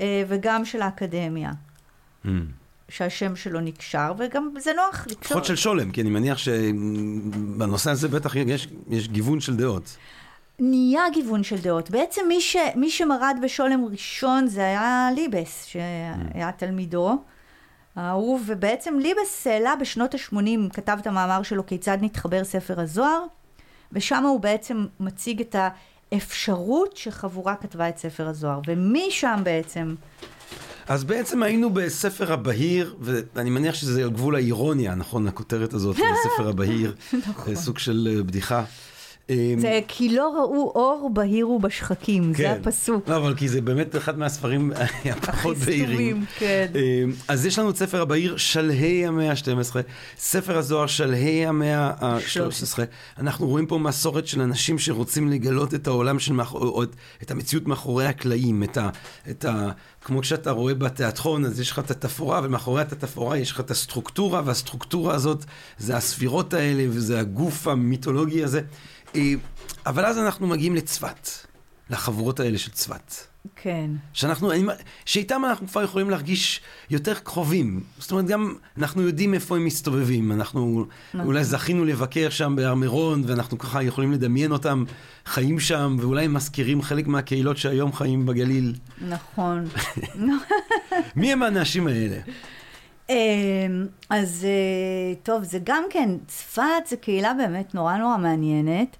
אה, וגם של האקדמיה, Mm. שהשם שלו נקשר, וגם זה נוח לקשור. לפחות של שולם, כי אני מניח שבנושא הזה בטח יש, יש גיוון של דעות. נהיה גיוון של דעות. בעצם מי, ש, מי שמרד בשולם ראשון זה היה ליבס, שהיה תלמידו. האהוב, ובעצם ליבס העלה בשנות ה-80, כתב את המאמר שלו כיצד נתחבר ספר הזוהר, ושם הוא בעצם מציג את האפשרות שחבורה כתבה את ספר הזוהר, ומשם בעצם... אז בעצם היינו בספר הבהיר, ואני מניח שזה על גבול האירוניה, נכון? הכותרת הזאת, בספר הבהיר, *laughs* נכון. סוג של בדיחה. זה כי לא ראו אור בהיר ובשחקים, כן. זה הפסוק. לא, אבל כי זה באמת אחד מהספרים *laughs* הפחות בהירים. כן. אז יש לנו את ספר הבהיר, שלהי המאה ה-12, ספר הזוהר, שלהי המאה ה-13. אנחנו רואים פה מסורת של אנשים שרוצים לגלות את העולם של, מאח... או את, את המציאות מאחורי הקלעים, את ה... את ה... כמו כשאתה רואה בתיאטרון, אז יש לך את התפאורה, ומאחורי התפאורה יש לך את הסטרוקטורה, והסטרוקטורה הזאת זה הספירות האלה, וזה הגוף המיתולוגי הזה. אבל אז אנחנו מגיעים לצפת, לחבורות האלה של צפת. כן. שאנחנו, שאיתם אנחנו כבר יכולים להרגיש יותר קרובים. זאת אומרת, גם אנחנו יודעים איפה הם מסתובבים. אנחנו נכון. אולי זכינו לבקר שם בהר מירון, ואנחנו ככה יכולים לדמיין אותם חיים שם, ואולי הם מזכירים חלק מהקהילות שהיום חיים בגליל. נכון. *laughs* מי הם האנשים האלה? אז טוב, זה גם כן, צפת זה קהילה באמת נורא נורא מעניינת.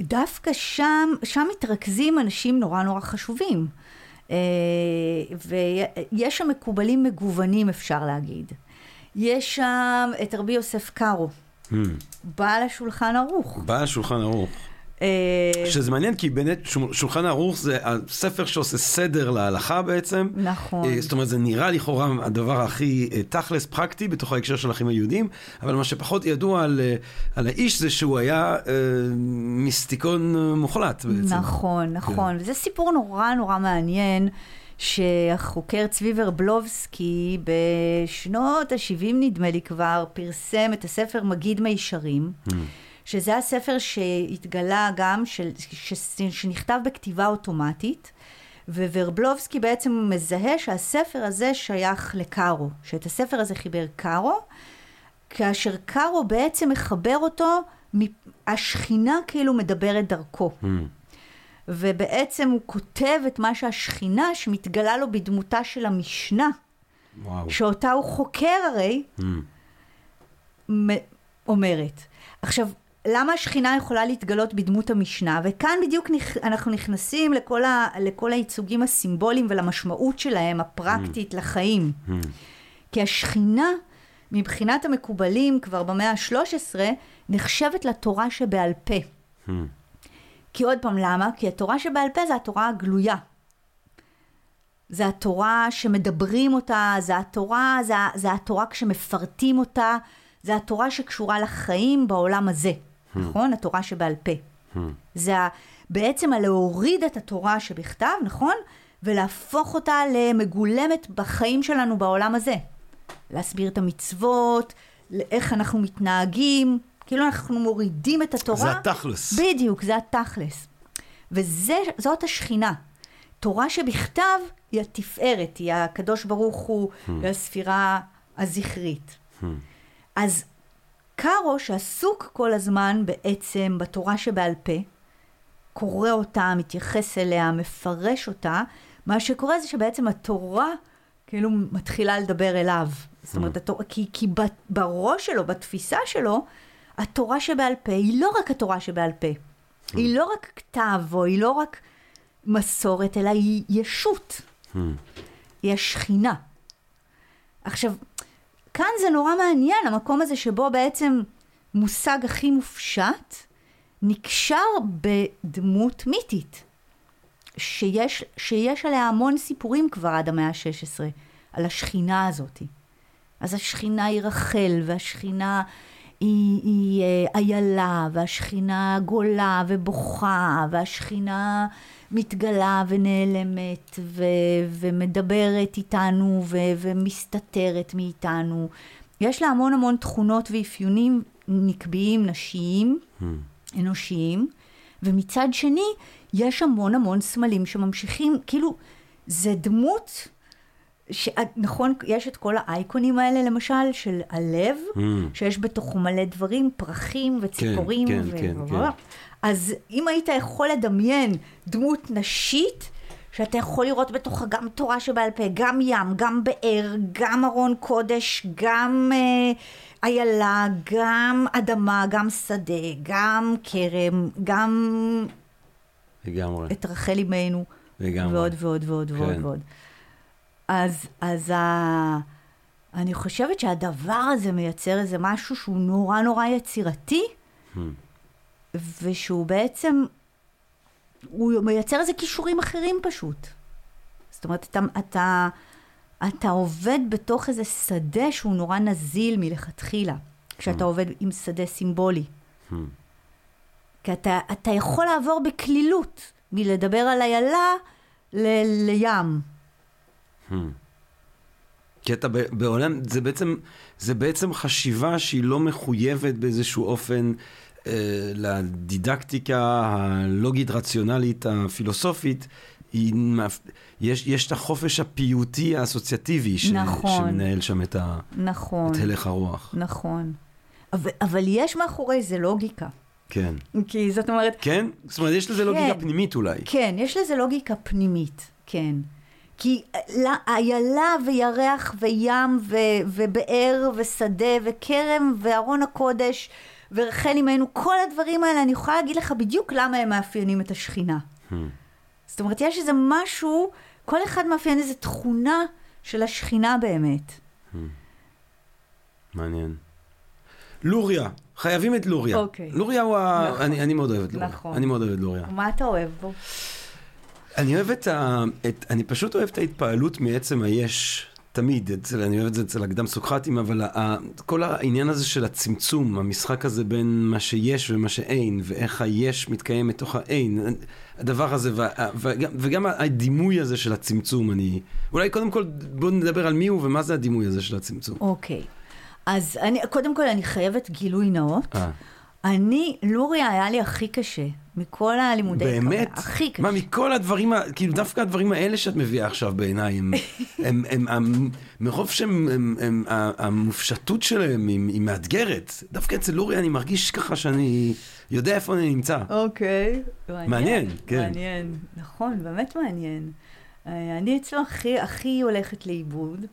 דווקא שם, שם מתרכזים אנשים נורא נורא חשובים. ויש שם מקובלים מגוונים, אפשר להגיד. יש שם את רבי יוסף קארו, Hmm. בעל השולחן ערוך. בעל השולחן ערוך. שזה מעניין, כי באמת שולחן ערוך זה הספר שעושה סדר להלכה בעצם. נכון. זאת אומרת, זה נראה לכאורה הדבר הכי תכלס פרקטי בתוך ההקשר של האחים היהודים, אבל מה שפחות ידוע על, על האיש זה שהוא היה אה, מיסטיקון מוחלט בעצם. נכון, נכון. כן. וזה סיפור נורא נורא מעניין. שהחוקר צבי ורבלובסקי בשנות ה-70 נדמה לי כבר, פרסם את הספר מגיד מישרים, Hmm. שזה הספר שהתגלה גם, של, ש, שנכתב בכתיבה אוטומטית, וורבלובסקי בעצם מזהה שהספר הזה שייך לקארו, שאת הספר הזה חיבר קארו, כאשר קארו בעצם מחבר אותו, השכינה כאילו מדברת דרכו. Hmm. ובעצם הוא כותב את מה שהשכינה שמתגלה לו בדמותה של המשנה, וואו. שאותה הוא חוקר הרי. מ- אומרת. עכשיו, למה השכינה יכולה להתגלות בדמות המשנה? וכאן בדיוק נכ... אנחנו נכנסים לכל, ה... לכל הייצוגים הסימבוליים ולמשמעות שלהם, הפרקטית לחיים. Hmm. כי השכינה, מבחינת המקובלים כבר במאה ה-13, נחשבת לתורה שבעל פה. Hmm. כי עוד פעם, למה? כי התורה שבעל פה זה התורה הגלויה. זה התורה שמדברים אותה, זה התורה, זה, זה התורה כשמפרטים אותה, זה התורה שקשורה לחיים בעולם הזה, נכון? התורה שבעל פה. זה ה- בעצם הלהוריד את התורה שבכתב, נכון? ולהפוך אותה למגולמת בחיים שלנו בעולם הזה. להסביר את המצוות, איך אנחנו מתנהגים, כאילו אנחנו מורידים את התורה. זה התכלס. בדיוק, זה התכלס. וזאת השכינה. תורה שבכתב היא התפארת, היא הקדוש ברוך הוא, היא הספירה הזכרית. אז קארו, שעסוק כל הזמן בעצם בתורה שבעל פה, קורא אותה, מתייחס אליה, מפרש אותה, מה שקורה זה שבעצם התורה כאילו מתחילה לדבר אליו. זאת אומרת, התורה, כי, כי בראש שלו, בתפיסה שלו, התורה שבעל פה היא לא רק התורה שבעל פה. היא לא רק כתב, או היא לא רק מסורת, אלא היא ישות. היא השכינה. עכשיו, כאן זה נורא מעניין, המקום הזה שבו בעצם מושג הכי מופשט נקשר בדמות מיתית, שיש, שיש עליה המון סיפורים כבר עד המאה ה-16, על השכינה הזאת. אז השכינה היא רחל, והשכינה היא, היא אה, איילה, והשכינה גולה ובוכה, והשכינה מתגלה ונעלמת, ו, ומדברת איתנו, ו, ומסתתרת מאיתנו. יש לה המון המון תכונות ואפיונים נקביים נשיים, אנושיים, ומצד שני, יש המון המון סמלים שממשיכים, כאילו, זה דמות, ש... נכון, יש את כל האייקונים האלה, למשל, של הלב, Hmm. שיש בתוכו מלא דברים, פרחים וציפורים. כן, ו... כן, כן. אז אם היית יכול לדמיין דמות נשית, שאתה יכול לראות בתוכה גם תורה שבעל פה, גם ים, גם באר, גם ארון קודש, גם אה, איילה, גם אדמה, גם שדה, גם כרם, גם לגמרי. את רחל אמנו, לגמרי. ועוד ועוד ועוד כן. ועוד ועוד. אז, אז ה... אני חושבת שהדבר הזה מייצר איזה משהו שהוא נורא נורא יצירתי, Hmm. ושהוא בעצם, הוא מייצר איזה כישורים אחרים פשוט. זאת אומרת, אתה, אתה, אתה עובד בתוך איזה שדה שהוא נורא נזיל מלכתחילה, כשאתה עובד עם שדה סימבולי. Hmm. כי אתה, אתה יכול לעבור בקלילות מלדבר על איילה ל- לים. Hmm. כי אתה בעולם, זה בעצם, זה בעצם חשיבה שהיא לא מחויבת באיזשהו אופן אה, לדידקטיקה הלוגית, רציונלית, הפילוסופית. היא, יש, יש את החופש הפיוטי האסוציאטיבי ש, נכון. שמנהל שם את, ה, נכון, את הלך הרוח. נכון. אבל, אבל יש מאחורי זה לוגיקה. כן. כי זאת אומרת, כן? זאת אומרת, יש לזה לוגיקה כן. פנימית אולי. כן, יש לזה לוגיקה פנימית, כן. כי ל- איילה וירח וים ו- ובאר ושדה וכרם וארון הקודש ורחל אמנו, כל הדברים האלה, אני יכולה להגיד לך בדיוק למה הם מאפיינים את השכינה. Hmm. זאת אומרת, יש איזה משהו, כל אחד מאפיין איזו תכונה של השכינה באמת. מעניין. לוריה, חייבים את לוריה. אוקיי. לוריה הוא ה... נכון. אני, אני מאוד אוהב את לוריה. נכון. אני מאוד אוהב את לוריה. מה אתה אוהב בו? אני אוהב את ה... את... אני פשוט אוהב את ההתפעלות מעצם היש תמיד, אצל, אני אוהב את זה אצל הקדם סוקרטים, אבל ה, כל העניין הזה של הצמצום, המשחק הזה בין מה שיש ומה שאין, ואיך היש מתקיים מתוך האין, הדבר הזה, ו, וגם, וגם הדימוי הזה של הצמצום, אני... אולי קודם כל בואו נדבר על מי הוא ומה זה הדימוי הזה של הצמצום. אוקיי. Okay. אז אני, קודם כל אני חייבת גילוי נאות. אה. אני, לוריה היה לי הכי קשה. מכל הלימודי קבלה. באמת? הכי קשה. מה, מכל הדברים, כאילו דווקא הדברים האלה שאת מביאה עכשיו בעיניי, הם, *laughs* הם, הם, הם, מרוב שהמופשטות שלהם היא מאתגרת. דווקא אצל לוריה אני מרגיש ככה שאני יודע איפה אני נמצא. אוקיי. מעניין, מעניין, כן. מעניין, נכון, באמת מעניין. אה, אני אצלו הכי, הכי הולכת לאיבוד.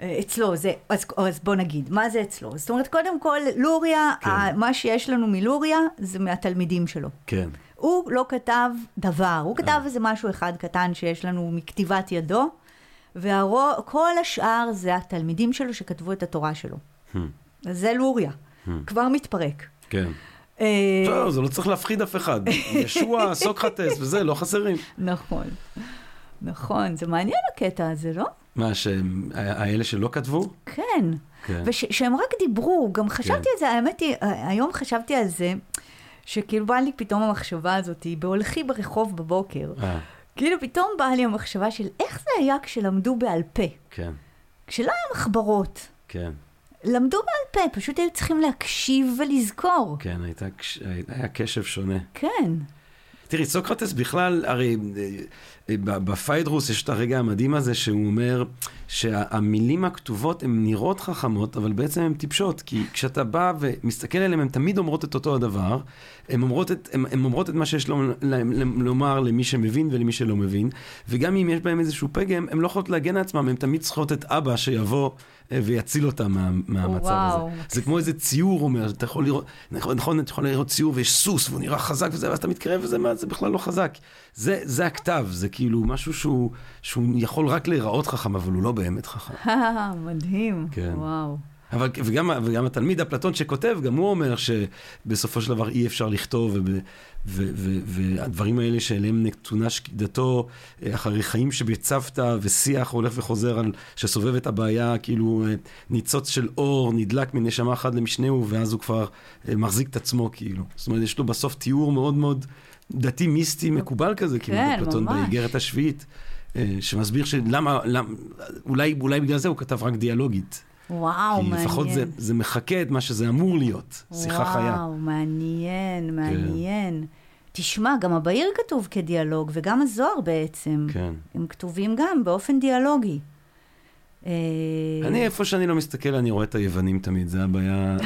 אה, אצלו, זה, אז, אז בוא נגיד, מה זה אצלו? זאת אומרת, קודם כל, לוריה, כן. מה שיש לנו מלוריה זה מהתלמידים שלו. כן. הוא לא כתב דבר, הוא כתב אה. איזה משהו אחד קטן שיש לנו מכתיבת ידו, וכל השאר זה התלמידים שלו שכתבו את התורה שלו. Hmm. אז זה לוריה, hmm. כבר מתפרק. כן. לא, זה לא צריך להפחיד אף אחד. *laughs* ישוע, סוקרטס וזה, לא חסרים. נכון. נכון, זה מעניין הקטע הזה, לא? מה, שהאלה שלא כתבו? כן. כן. ושהם רק דיברו, גם חשבתי כן. על זה, האמת היא, היום חשבתי על זה, שכאילו באה לי פתאום המחשבה הזאת, בהולכי ברחוב בבוקר, אה. כאילו פתאום באה לי המחשבה של איך זה היה כשלמדו בעל פה. כן. כשלא היה מחברות. כן. למדו בעל פה, פשוט היו צריכים להקשיב ולזכור. כן, הייתה, היה קשב שונה. כן. תראי, סוקרטס בכלל, הרי בפיידרוס יש את הרגע המדהים הזה שהוא אומר שהמילים הכתובות הן נראות חכמות, אבל בעצם הן טיפשות. כי כשאתה בא ומסתכל עליהן, הן תמיד אומרות את אותו הדבר. הן אומרות את, הן, הן אומרות את מה שיש לו, לומר למי שמבין ולמי שלא מבין. וגם אם יש בהן איזשהו פגם, הן לא יכולות להגן על עצמן, הן תמיד צריכות את אבא שיבוא ויציל אותה מה, מהמצב וואו. הזה. זה כמו איזה ציור, אומר, אתה יכול לראות, נכון, נכון, אתה יכול לראות ציור ויש סוס והוא נראה חזק וזה, ואז אתה מתקרב וזה מה, זה בכלל לא חזק. זה, זה הכתב, זה כאילו משהו שהוא, שהוא יכול רק להיראות חכם, אבל הוא לא באמת חכם. *laughs* מדהים, כן. וואו. אבל, וגם, וגם התלמיד אפלטון שכותב, גם הוא אומר שבסופו של דבר אי אפשר לכתוב, ו, ו, ו, והדברים האלה שאליהם נתונה שקידתו, אה, אחרי חיים שבצוותא ושיח הולך וחוזר על שסובב את הבעיה, כאילו אה, ניצוץ של אור נדלק מנשמה אחת למשנהו, ואז הוא כבר אה, מחזיק את עצמו, כאילו. זאת אומרת, יש לו בסוף תיאור מאוד מאוד דתי מיסטי מקובל כזה, כאילו, כן, בפלטון באיגרת השביעית. שמסביר שלמה, למה, אולי, אולי בגלל זה הוא כתב רק דיאלוגית. וואו, מעניין. כי לפחות זה, זה מחקה את מה שזה אמור להיות, שיחה וואו, חיה. וואו, מעניין, כן. מעניין. כן. תשמע, גם הבעיר כתוב כדיאלוג, וגם הזוהר בעצם. כן. הם כתובים גם באופן דיאלוגי. אה, אני, איפה שאני לא מסתכל, אני רואה את היוונים תמיד, זה הבעיה.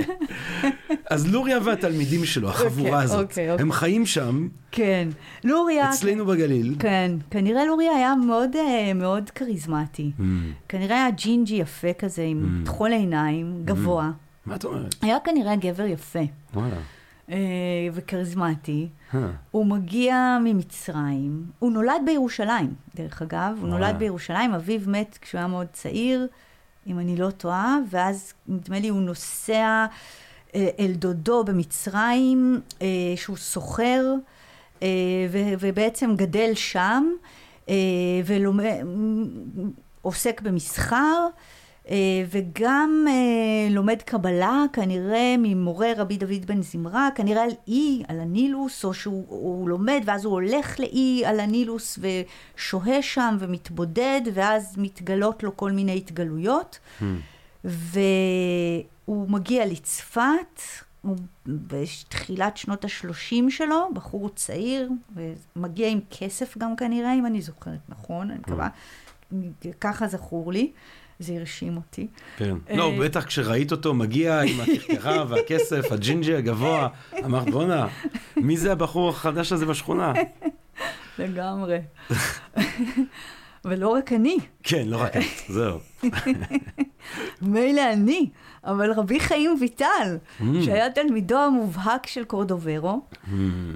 *laughs* אז לוריה והתלמידים שלו, החבורה אוקיי, הזאת, okay, okay. הם חיים שם. כן. לוריה... אצלנו בגליל. כן. כנראה לוריה היה מאוד, uh, מאוד כריזמטי. Mm. כנראה היה ג'ינג'י יפה כזה, עם mm. תכול עיניים, mm. גבוה. Mm. מה את אומרת? היה כנראה גבר יפה. וואלה. Uh, וכריזמטי. Huh. הוא מגיע ממצרים. הוא נולד בירושלים, דרך אגב. הוא נולד בירושלים, אביו מת כשהוא היה מאוד צעיר, אם אני לא טועה, ואז נדמה לי הוא נוסע... אה, אל דודו במצרים, אה, שהוא סוחר, אה, ובעצם גדל שם, ועוסק במסחר. וגם לומד קבלה, כנראה ממורה רבי דוד בן זמרה, כנראה על אי, על הנילוס, או שהוא לומד ואז הוא הולך לאי על הנילוס ושוהה שם ומתבודד, ואז מתגלות לו כל מיני התגלויות. Hmm. והוא מגיע לצפת, הוא בתחילת שנות השלושים שלו, בחור צעיר, ומגיע עם כסף גם כנראה, אם אני זוכרת נכון, אני מקווה, ככה זכור לי. זה הרשים אותי. כן. לא, אה, בטח כשראית אותו מגיע עם הכרכרה *laughs* והכסף, הג'ינג'י הגבוה, אמרת, בואנה, מי זה הבחור החדש הזה בשכונה? *laughs* לגמרי. *laughs* ולא רק אני. כן, לא רק את, זהו. *laughs* מילא אני, אבל רבי חיים ויטל, mm. שהיה תלמידו המובהק של קורדוברו, mm.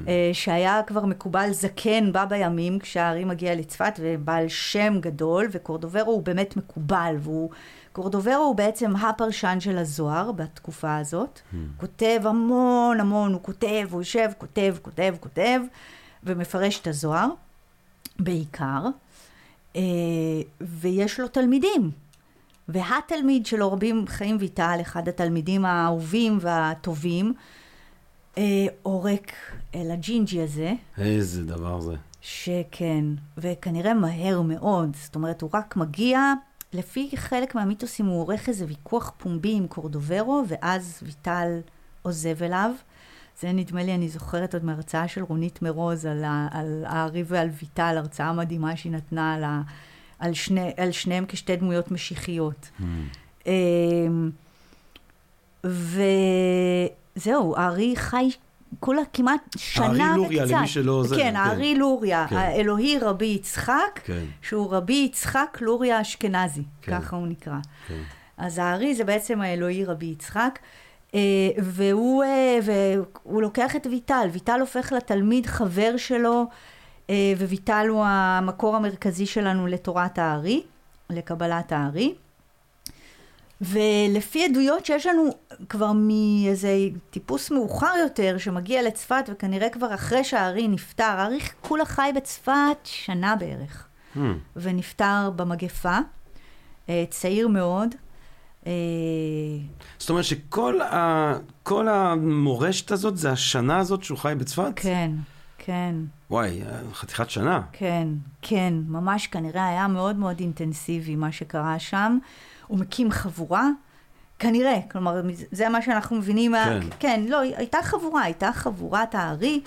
אה, שהיה כבר מקובל זקן בה בימים, כשהארי מגיע לצפת, ובעל שם גדול, וקורדוברו הוא באמת מקובל, והוא... קורדוברו הוא בעצם הפרשן של הזוהר בתקופה הזאת. Mm. כותב המון המון, הוא כותב, הוא יושב, כותב, כותב, כותב, ומפרש את הזוהר, בעיקר. אה, ויש לו תלמידים. והתלמיד שלו, רבים חיים ויטל, אחד התלמידים האהובים והטובים, אה, עורק אל הג'ינג'י הזה. איזה דבר זה. שכן, וכנראה מהר מאוד. זאת אומרת, הוא רק מגיע, לפי חלק מהמיתוסים הוא עורך איזה ויכוח פומבי עם קורדוברו, ואז ויטל עוזב אליו. זה נדמה לי, אני זוכרת עוד מהרצאה של רונית מרוז על, ה, על הארי ועל ויטל, הרצאה מדהימה שהיא נתנה על, ה, על, שני, על שניהם כשתי דמויות משיחיות. אמ, וזהו, הארי חי כולה כמעט שנה הארי וקצת. לוריה, למי שלא זה, כן, כן. הארי לוריה, כן. האלוהי רבי יצחק, כן. שהוא רבי יצחק לוריה אשכנזי, כן. ככה הוא נקרא. כן. אז הארי זה בעצם האלוהי רבי יצחק, והוא, אה, והוא לוקח את ויטל, ויטל הופך לתלמיד חבר שלו, אה, וויטל הוא המקור המרכזי שלנו לתורת הארי, לקבלת הארי. ולפי עדויות שיש לנו כבר מאיזה טיפוס מאוחר יותר שמגיע לצפת וכנראה כבר אחרי שהארי נפטר, הארי כולה חי בצפת שנה בערך Hmm. ונפטר במגפה, אה, צעיר מאוד. אה, זאת אומרת שכל ה... כל המורשת הזאת זה השנה הזאת שהוא חי בצפת? כן, כן, וואי, חתיכת שנה. כן, כן, ממש כנראה היה מאוד מאוד אינטנסיבי מה שקרה שם. הוא מקים חבורה, כנראה, כלומר, זה מה שאנחנו מבינים. מה- כן. כן, לא, הייתה חבורה, הייתה חבורת הארי.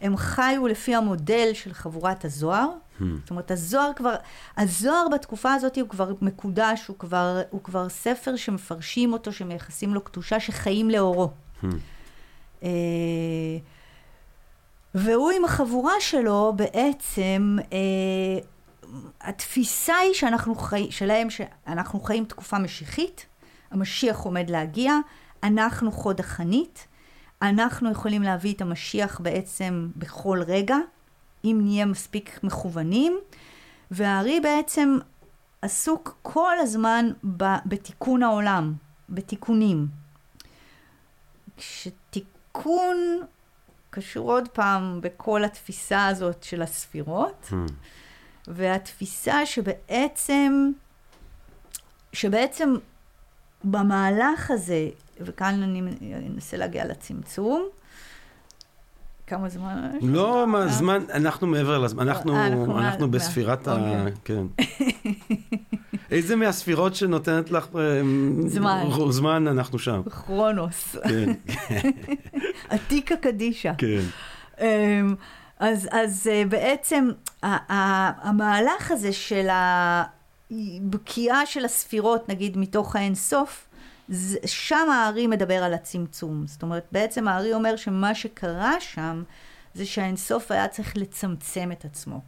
הם חיו לפי המודל של חבורת הזוהר. Hmm. זאת אומרת, הזוהר כבר, הזוהר בתקופה הזאת הוא כבר מקודש, הוא כבר, הוא כבר ספר שמפרשים אותו, שמייחסים לו קדושה, שחיים לאורו. Hmm. אה, והוא עם החבורה שלו בעצם, אה, התפיסה היא שאנחנו חיים, שלהם שאנחנו חיים תקופה משיחית, המשיח עומד להגיע, אנחנו חוד החנית, אנחנו יכולים להביא את המשיח בעצם בכל רגע, אם נהיה מספיק מכוונים, והארי בעצם עסוק כל הזמן ב- בתיקון העולם, בתיקונים. כשתיקון קשור עוד פעם בכל התפיסה הזאת של הספירות, Hmm. והתפיסה שבעצם, שבעצם במהלך הזה, וכאן אני אנסה להגיע לצמצום, כמה זמן? לא, לנו? מה, אה? זמן, אנחנו מעבר לזמן, אנחנו, אה, אנחנו אנחנו מעל- בספירת ה... אוקיי. כן. *laughs* איזה מהספירות שנותנת לך אה, זמן. זמן, אנחנו שם. כרונוס, כן, *laughs* עתיקה קדישה. כן. אמ, אז, אז אה, בעצם המהלך הזה של הבקיעה של הספירות, נגיד, מתוך האינסוף, שם הארי מדבר על הצמצום. זאת אומרת, בעצם הארי אומר שמה שקרה שם, זה שהאינסוף היה צריך לצמצם את עצמו.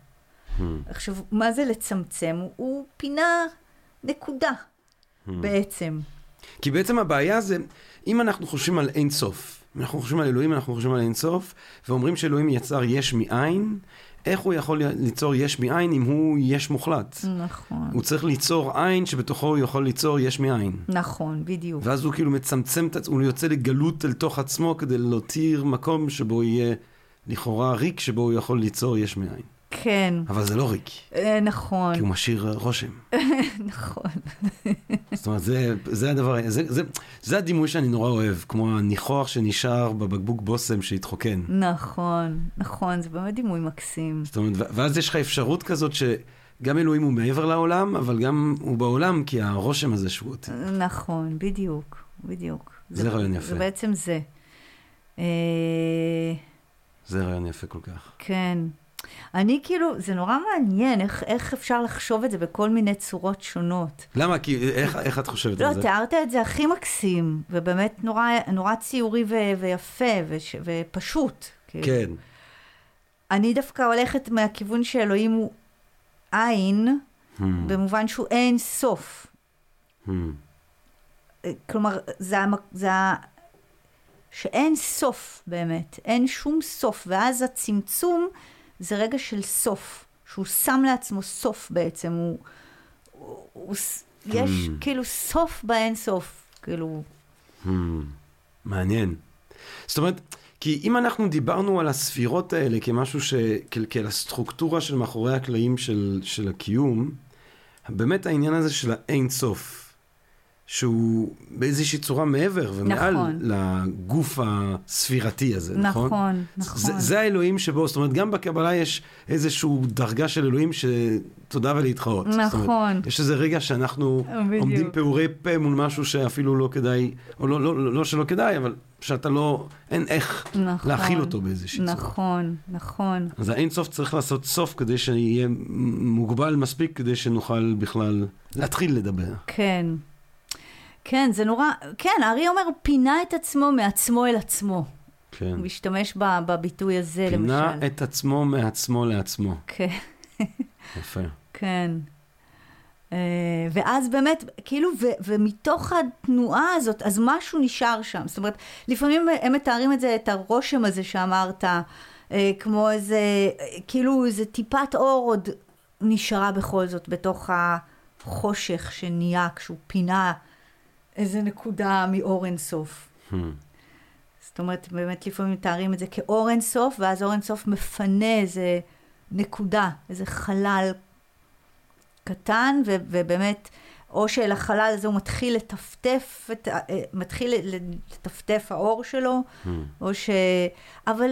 Hmm. עכשיו, מה זה לצמצם? הוא, פינה נקודה, Hmm. בעצם. כי בעצם הבעיה זה, אם אנחנו חושבים על אין סוף, אם אנחנו חושבים על אלוהים, אנחנו חושבים על אין סוף, ואומרים שאלוהים יצר יש מאין, איך הוא יכול ליצור יש מאין אם הוא יש מוחלט? נכון. הוא צריך ליצור עין שבתוכו הוא יכול ליצור יש מאין. נכון, בדיוק. ואז הוא כאילו מצמצם את עצמו, הוא יוצא לגלות אל תוך עצמו כדי להותיר מקום שבו יהיה לכאורה ריק, שבו הוא יכול ליצור יש מאין. כן, אבל זה לא ריק, אה, נכון, כי הוא משאיר רושם. *laughs* נכון. זאת אומרת, זה, זה הדבר, זה, זה, זה הדימוי שאני נורא אוהב, כמו הניחוח שנשאר בבקבוק בושם שהתחוקן. נכון, נכון, זה באמת דימוי מקסים. זאת אומרת, ואז יש לך אפשרות כזאת שגם אלוהים הוא מעבר לעולם, אבל גם הוא בעולם, כי הרושם הזה שהוא אותי. נכון, בדיוק, בדיוק. זה רעיון יפה. זה בעצם זה. אה, זה רעיון יפה כל כך. כן. אני כאילו, זה נורא מעניין איך, איך אפשר לחשוב את זה בכל מיני צורות שונות. למה? כי איך, איך את חושבת לא, על זה? תיארת את זה הכי מקסים, ובאמת נורא, נורא ציורי ו, ויפה וש, ופשוט. כאילו. כן. אני דווקא הולכת מהכיוון שאלוהים הוא עין, Hmm, במובן שהוא אין סוף. hmm, כלומר, זה, זה. שאין סוף באמת, אין שום סוף, ואז הצמצום זה רגע של סוף, שהוא שם לעצמו סוף בעצם, הוא... הוא, הוא יש Hmm. כאילו סוף באין סוף, כאילו... hmm. מעניין. זאת אומרת, כי אם אנחנו דיברנו על הספירות האלה כמשהו ש... כאל, כאל הסטרוקטורה של מאחורי הקלעים של, של הקיום, באמת העניין הזה של האין סוף, שהוא באיזושהי צורה מעבר ומעל נכון. לגוף הספירתי הזה, נכון? נכון, נכון. זה, זה האלוהים שבו, זאת אומרת, גם בקבלה יש איזושהי דרגה של אלוהים שתודה ולהתחאות. זאת אומרת, נכון. יש איזה רגע שאנחנו בדיוק. עומדים פעורי פה מול משהו שאפילו לא כדאי, או לא, לא, לא, לא שלא כדאי, אבל שאתה לא, אין איך נכון. להכיל אותו באיזושהי צורה. נכון, נכון. אז האין סוף צריך לעשות סוף כדי שיהיה מוגבל מספיק כדי שנוכל בכלל להתחיל לדבר. כן. כן, זה נורא, כן, הארי אומר, פינה את עצמו מעצמו אל עצמו. כן. הוא משתמש ב- בביטוי הזה, פינה למשל. את עצמו מעצמו לעצמו. כן, יפה. כן. אה, ואז באמת, כאילו, ו- ומתוך התנועה הזאת, אז משהו נשאר שם. זאת אומרת, לפעמים הם מתארים את זה, את הרושם הזה שאמרת, אה, כמו איזה, כאילו איזה טיפת אור עוד נשארה בכל זאת בתוך החושך שנהיה כשהוא פינה איזה נקודה מאור אינסוף. Hmm. זאת אומרת, באמת לפעמים מתארים את זה כאור אינסוף, ואז אור אינסוף מפנה איזה נקודה, איזה חלל קטן, ו- ובאמת, או שלחלל הזה הוא מתחיל לטפטף, את, אה, מתחיל לטפטף האור שלו, Hmm. או ש... אבל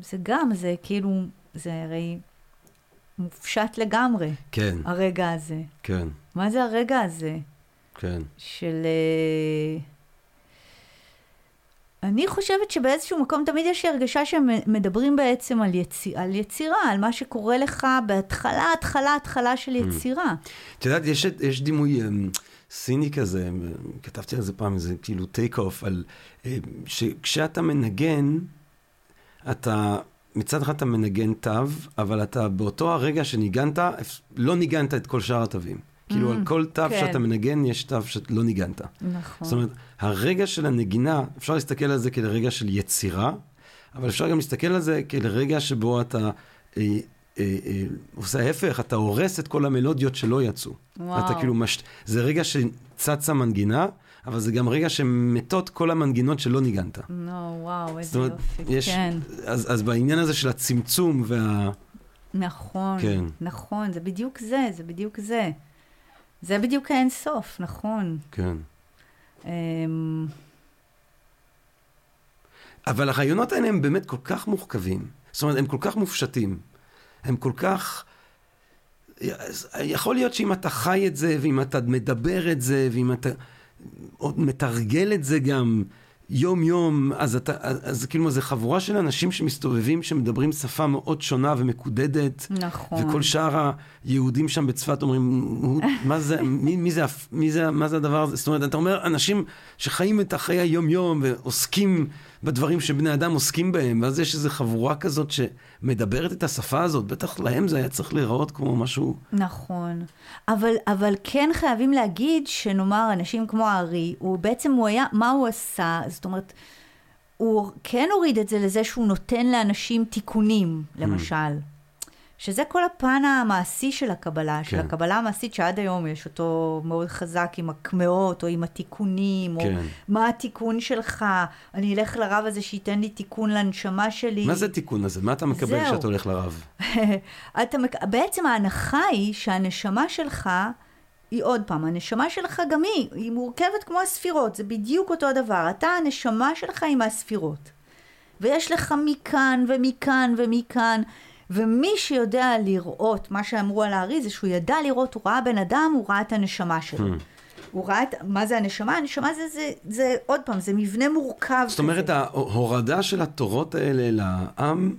זה גם, זה כאילו, זה הרי מופשט לגמרי, כן, הרגע הזה. כן, מה זה הרגע הזה? כן. של... אה, אני חושבת שבאיזשהו מקום תמיד יש לי הרגשה שהם מדברים בעצם על, יצי... על יצירה, על מה שקורה לך בהתחלה, התחלה, התחלה של יצירה. את יודעת, יש, יש דימוי אמ, סיני כזה, אמ, כתבתי על זה פעם, איזה כאילו טייק אוף, על שכשאתה מנגן, אתה, מצד אחד אתה מנגן תו, אבל אתה באותו הרגע שניגנת, לא ניגנת את כל שאר התווים. כאילו, Mm, על כל תו כן. שאתה מנגן, יש תו שלא ניגנת. נכון. זאת אומרת, הרגע של הנגינה, אפשר להסתכל על זה כרגע של יצירה, אבל אפשר גם להסתכל על זה כרגע שבו אתה אה, אה, אה, עושה ההפך, אתה הורס את כל המלודיות שלא יצאו. וואו. אתה כאילו, מש... זה רגע שצצה מנגינה, אבל זה גם רגע שמתות כל המנגינות שלא ניגנת. נו, וואו, זאת איזה אומרת, יופי. יש, כן, אז, אז בעניין הזה של הצמצום וה... נכון, כן. נכון, זה בדיוק זה, זה בדיוק זה. זה בדיוק האין סוף, נכון. כן. אמ, אבל הרעיונות האלה הם באמת כל כך מורכבים. זאת אומרת, הם כל כך מופשטים. הם כל כך... יכול להיות שאם אתה חי את זה, ואם אתה מדבר את זה, ואם אתה עוד מתרגל את זה גם יום-יום, אז אתה, אז, כאילו זו חבורה של אנשים שמסתובבים, שמדברים שפה מאוד שונה ומקודדת. נכון. וכל שאר היהודים שם בצפת אומרים, "הוא- מה זה, מי, מי, זה, מי זה, מה זה הדבר הזה? זאת אומרת, אתה אומר, אנשים שחיים את החיי היום-יום ועוסקים בדברים שבני אדם עוסקים בהם, ואז יש איזו חבורה כזאת שמדברת את השפה הזאת, בטח להם זה היה צריך להיראות כמו משהו... נכון. אבל, אבל כן חייבים להגיד שנאמר, אנשים כמו הארי, הוא בעצם, הוא היה, מה הוא עשה? זאת אומרת, הוא כן הוריד את זה לזה שהוא נותן לאנשים תיקונים, למשל. שזה כל הפן המעשי של הקבלה, של כן. הקבלה המעשית שעד היום יש אותו מאוד חזק עם הקמעות או עם התיקונים, או כן. מה התיקון שלך, אני אלך לרב הזה שייתן לי תיקון לנשמה שלי. מה זה התיקון הזה? מה אתה מקבל. כשאתה הולך לרב? *laughs* אתה, מק- בעצם ההנחה היא שהנשמה שלך, היא עוד פעם, הנשמה שלך גם היא, היא מורכבת כמו הספירות, זה בדיוק אותו דבר. אתה, הנשמה שלך היא מהספירות. ויש לך מכאן ומכאן ומכאן, ומי שיודע לראות, מה שאמרו על הארי זה שהוא ידע לראות, הוא ראה בן אדם, הוא ראה את הנשמה שלו. הוא ראה את, מה זה הנשמה? הנשמה זה, זה, זה, עוד פעם, זה מבנה מורכב זאת אומרת, כזה. ההורדה של התורות האלה לעם,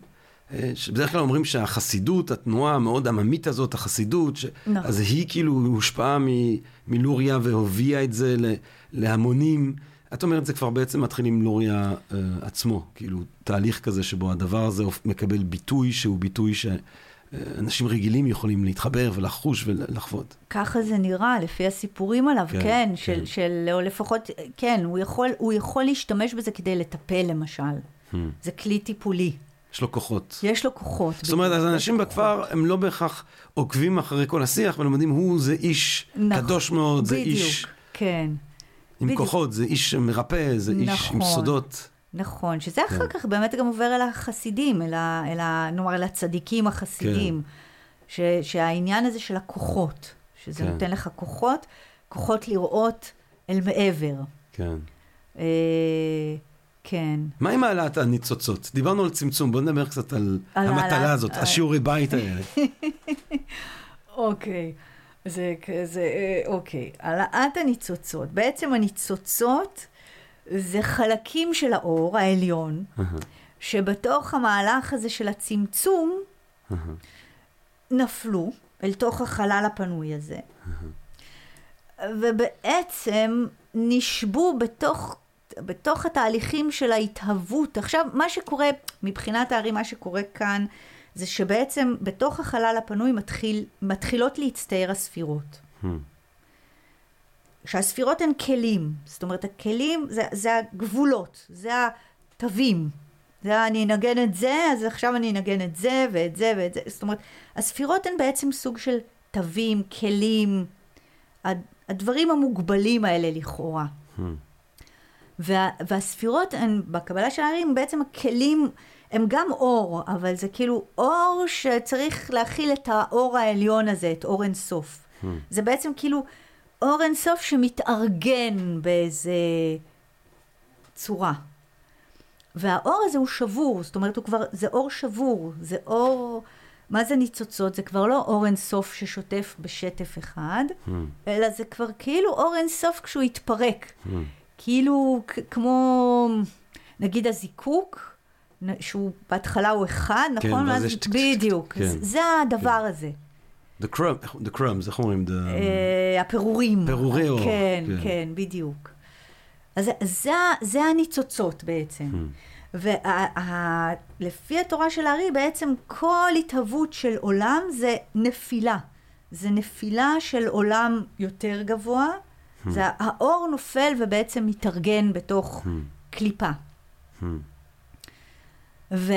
אה, שבדרך כלל אומרים שהחסידות, התנועה המאוד עממית הזאת, החסידות, ש... נכון. אז היא כאילו הושפעה מ- מלוריה והובילה את זה ל- להמונים. את אומרת, זה כבר בעצם מתחיל עם לוריה אה, עצמו, כאילו תהליך כזה שבו הדבר הזה מקבל ביטוי שהוא ביטוי שאנשים רגילים יכולים להתחבר ולחוש ולחוות. ככה זה נראה, לפי הסיפורים עליו, כן, כן, כן, כן. של, של, או לפחות, כן, הוא יכול, הוא יכול להשתמש בזה כדי לטפל, למשל. Hmm. זה כלי טיפולי. יש לו כוחות. יש לו כוחות. זאת אומרת, אז אנשים בכפר הם לא בהכרח עוקבים אחרי כל השיח, ולומדים, הוא זה איש נכון, קדוש מאוד, זה בדיוק, איש כן. עם בדיוק. כוחות, זה איש מרפא, זה איש עם נכון. סודות. נכון, שזה כן. אחר כך באמת גם עובר אל החסידים, אל, ה, אל ה, נאמר, אל הצדיקים החסידים. ש, שהעניין הזה של הכוחות, שזה כן. נותן לך כוחות, כוחות לראות אל מעבר. כן. אה, כן. מה עם העלאת הניצוצות? דיברנו על צמצום, בוא נדבר קצת על על המטלה העלאת- הזאת, אה. השיעורי בית האלה. *laughs* אוקיי. זה כזה, אה, אוקיי. העלאת הניצוצות. בעצם הניצוצות זה חלקים של האור העליון, שבתוך המהלך הזה של הצמצום, נפלו אל תוך החלל הפנוי הזה, ובעצם נשבו בתוך, בתוך התהליכים של ההתהוות. עכשיו, מה שקורה, מבחינת הארי, מה שקורה כאן, זה שבעצם בתוך החלל הפנוי מתחיל, מתחילות להצטייר הספירות. שהספירות הן כלים, זאת אומרת הכלים זה, זה הגבולות, זה התווים. זה אני אנגן את זה, אז עכשיו אני אנגן את זה ואת זה ואת זה. זאת אומרת, הספירות הן בעצם סוג של תווים, כלים, הד- הדברים המוגבלים האלה לכאורה. וה, והספירות הן, בקבלה של הערים, בעצם הכלים, הם גם אור, אבל זה כאילו אור שצריך להכיל את האור העליון הזה, את אור אינסוף. זה בעצם כאילו אור אינסוף שמתארגן באיזה צורה. והאור הזה הוא שבור, זאת אומרת, הוא כבר, זה אור שבור, זה אור, מה זה ניצוצות? זה כבר לא אור אינסוף ששוטף בשטף אחד, אלא זה כבר כאילו אור אינסוף כשהוא התפרק. כאילו כ- כמו, נגיד הזיקוק, שהוא בהתחלה הוא אחד, כן, נכון? ואז יש בדיוק, כן. זה- הדבר הזה. The crumb- the crumbs, איך אומרים? The- אה, הפירורים. פירורי אור, כן, כן. כן, בדיוק. אז זה- זה, הניצוצות בעצם. ולפי התורה של הארי, בעצם כל התהוות של עולם זה נפילה. זה נפילה של עולם יותר גבוה. זה האור נופל ובעצם מתארגן בתוך קליפה. ו-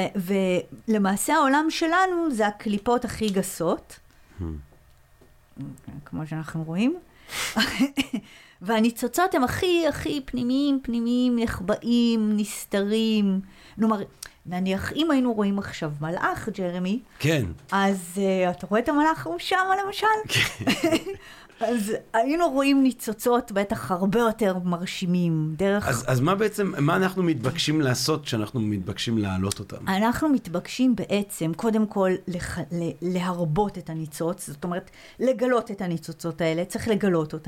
ולמעשה העולם שלנו זה הקליפות הכי גסות, כמו שאנחנו רואים. *laughs* והניצוצות הם הכי הכי פנימיים, פנימיים, נחבאים, נסתרים. כלומר, נניח אם היינו רואים עכשיו מלאך, ג'רמי, כן. אז uh, אתה רואה את המלאך ההוא שם למשל? *laughs* אז היינו רואים ניצוצות בטח הרבה יותר מרשימים, דרך... אז, אז מה בעצם, מה אנחנו מתבקשים לעשות כשאנחנו מתבקשים להעלות אותם? אנחנו מתבקשים בעצם, קודם כל, לח... ל... להרבות את הניצוץ, זאת אומרת, לגלות את הניצוצות האלה, צריך לגלות אותם.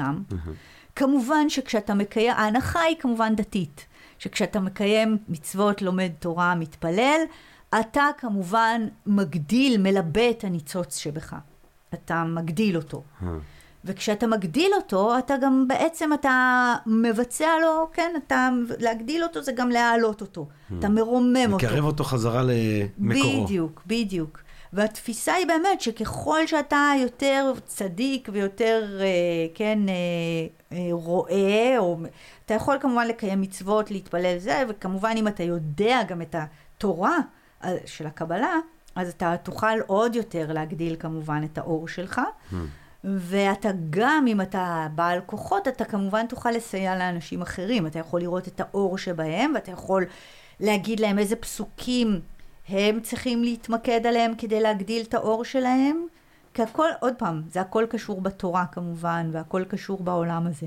כמובן שכשאתה מקיים, ההנחה היא כמובן דתית, שכשאתה מקיים מצוות, לומד תורה, מתפלל, אתה כמובן מגדיל, מלבה את הניצוץ שבך. אתה מגדיל אותו. וכשאתה מגדיל אותו, אתה גם בעצם, אתה מבצע לו, כן, אתה, להגדיל אותו זה גם להעלות אותו. אתה מרומם אותו. מקרב אותו חזרה למקורו. בדיוק, בדיוק. והתפיסה היא באמת שככל שאתה יותר צדיק ויותר, אה, כן, אה, אה, רואה, או אתה יכול כמובן לקיים מצוות, להתפלל זה, וכמובן אם אתה יודע גם את התורה אה, של הקבלה, אז אתה תוכל עוד יותר להגדיל כמובן את האור שלך. ואתה גם, אם אתה בעל כוחות, אתה כמובן תוכל לסייע לאנשים אחרים. אתה יכול לראות את האור שבהם, ואתה יכול להגיד להם איזה פסוקים הם צריכים להתמקד עליהם כדי להגדיל את האור שלהם. כי הכל, עוד פעם, זה הכל קשור בתורה כמובן, והכל קשור בעולם הזה.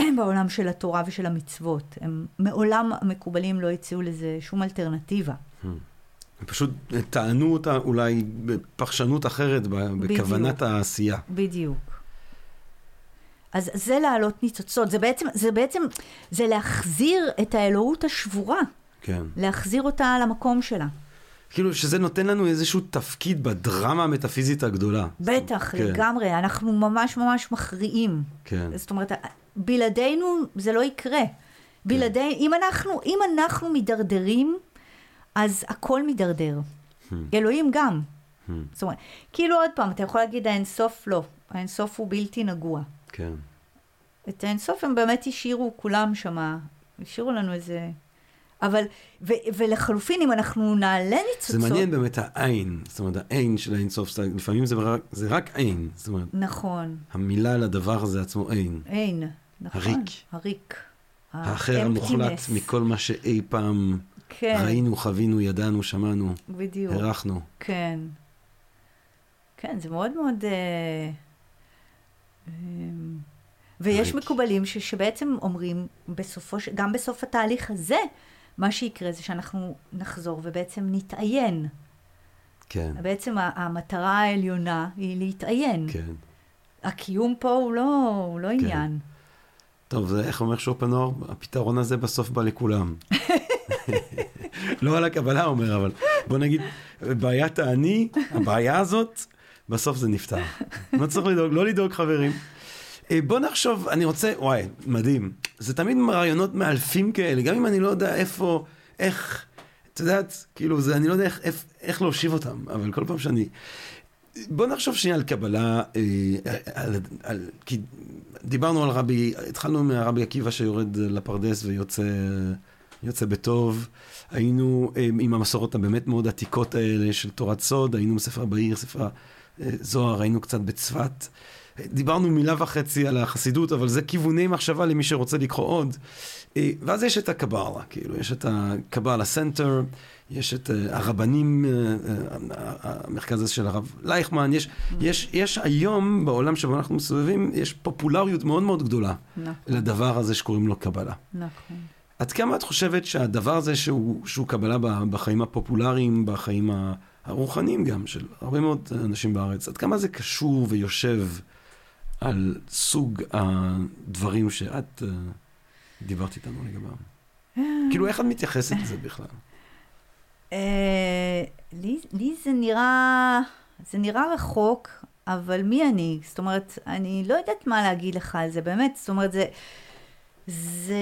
*clears throat* בעולם של התורה ושל המצוות. הם מעולם המקובלים לא הציעו לזה שום אלטרנטיבה. הם פשוט טענו אותה אולי בפרשנות אחרת, בכוונת העשייה. בדיוק. אז זה להעלות ניצוצות, זה בעצם, זה בעצם, זה להחזיר את האלוהות השבורה, כן. להחזיר אותה למקום שלה. כאילו שזה נותן לנו איזשהו תפקיד בדרמה המטאפיזית הגדולה. בטח, כן. לגמרי, אנחנו ממש ממש מכריעים. כן. זאת אומרת, בלעדינו זה לא יקרה. בלעדי, אם אנחנו, אם אנחנו מידרדרים, אז הכל מידרדר. אלוהים גם. זאת אומרת, כאילו עוד פעם, אתה יכול להגיד האינסוף לא, האינסוף הוא בלתי נגוע. כן. את האינסוף הם באמת השאירו כולם שמה, השאירו לנו איזה... אבל, ו, ולחלופין, אם אנחנו נעלה זה ניצוצות... מעניין באמת העין, זאת אומרת העין של האינסוף, זאת אומרת, לפעמים זה רק, זה רק עין, זאת אומרת, נכון, המילה לדבר הזה עצמו עין. אין, נכון. הריק. הריק. האחר המוחלט. מכל מה שאי פעם כן, ראינו, חווינו, ידענו, שמענו, בדיוק. הרחנו. כן. כן, זה מאוד מאוד... אה, אה, ויש ריק. מקובלים ש, שבעצם אומרים, בסופו, גם בסוף התהליך הזה, מה שיקרה זה שאנחנו נחזור ובעצם נתעיין. כן, בעצם המטרה העליונה היא להתעיין. כן. הקיום פה הוא לא, הוא לא עניין. טוב, זה איך אומר שופנור? הפתרון הזה בסוף בא לכולם. לא על הקבלה אומר, אבל בוא נגיד, בעיית האני, הבעיה הזאת, בסוף זה נפתר. לא צריך לדאוג, לא לדאוג חברים. אה, בוא נחשוב, אני רוצה, וואי, מדהים. זה תמיד רעיונות מאלפים כאלה, גם אם אני לא יודע איפה, איך, את יודעת, כאילו, זה, אני לא יודע איך, איך, איך להושיב אותם, אבל כל פעם שאני... בוא נחשוב שנייה על קבלה, אה, על, על, כי דיברנו על רבי, התחלנו מהרבי עקיבא שיורד לפרדס ויוצא יוצא בטוב. היינו אה, עם המסורות הבאמת מאוד עתיקות האלה של תורת סוד, היינו בספר בהיר, ספר זוהר, היינו קצת בצפת. דיברנו מילה וחצי על החסידות, אבל זה כיווני מחשבה למי שרוצה לקרוא עוד. אה, ואז יש את הקבלה, כאילו, יש את הקבלה סנטר, יש את אה, הרבנים, אה, המרכז הזה של הרב לייטמן, יש, יש, יש היום בעולם שבו אנחנו מסתובבים, יש פופולריות מאוד מאוד גדולה נכון, לדבר הזה שקוראים לו קבלה. נכון. עד כמה את חושבת שהדבר הזה שהוא, שהוא קבלה בחיים הפופולריים, בחיים הרוחניים גם, של הרבה מאוד אנשים בארץ, עד כמה זה קשור ויושב על סוג הדברים שאת uh, דיברת איתנו לגביהם? כאילו, איך את מתייחסת לזה בכלל? אה, לי זה נראה, זה נראה רחוק, אבל מי אני? זאת אומרת, אני לא יודעת מה להגיד לך על זה, באמת, זאת אומרת, זה... זה...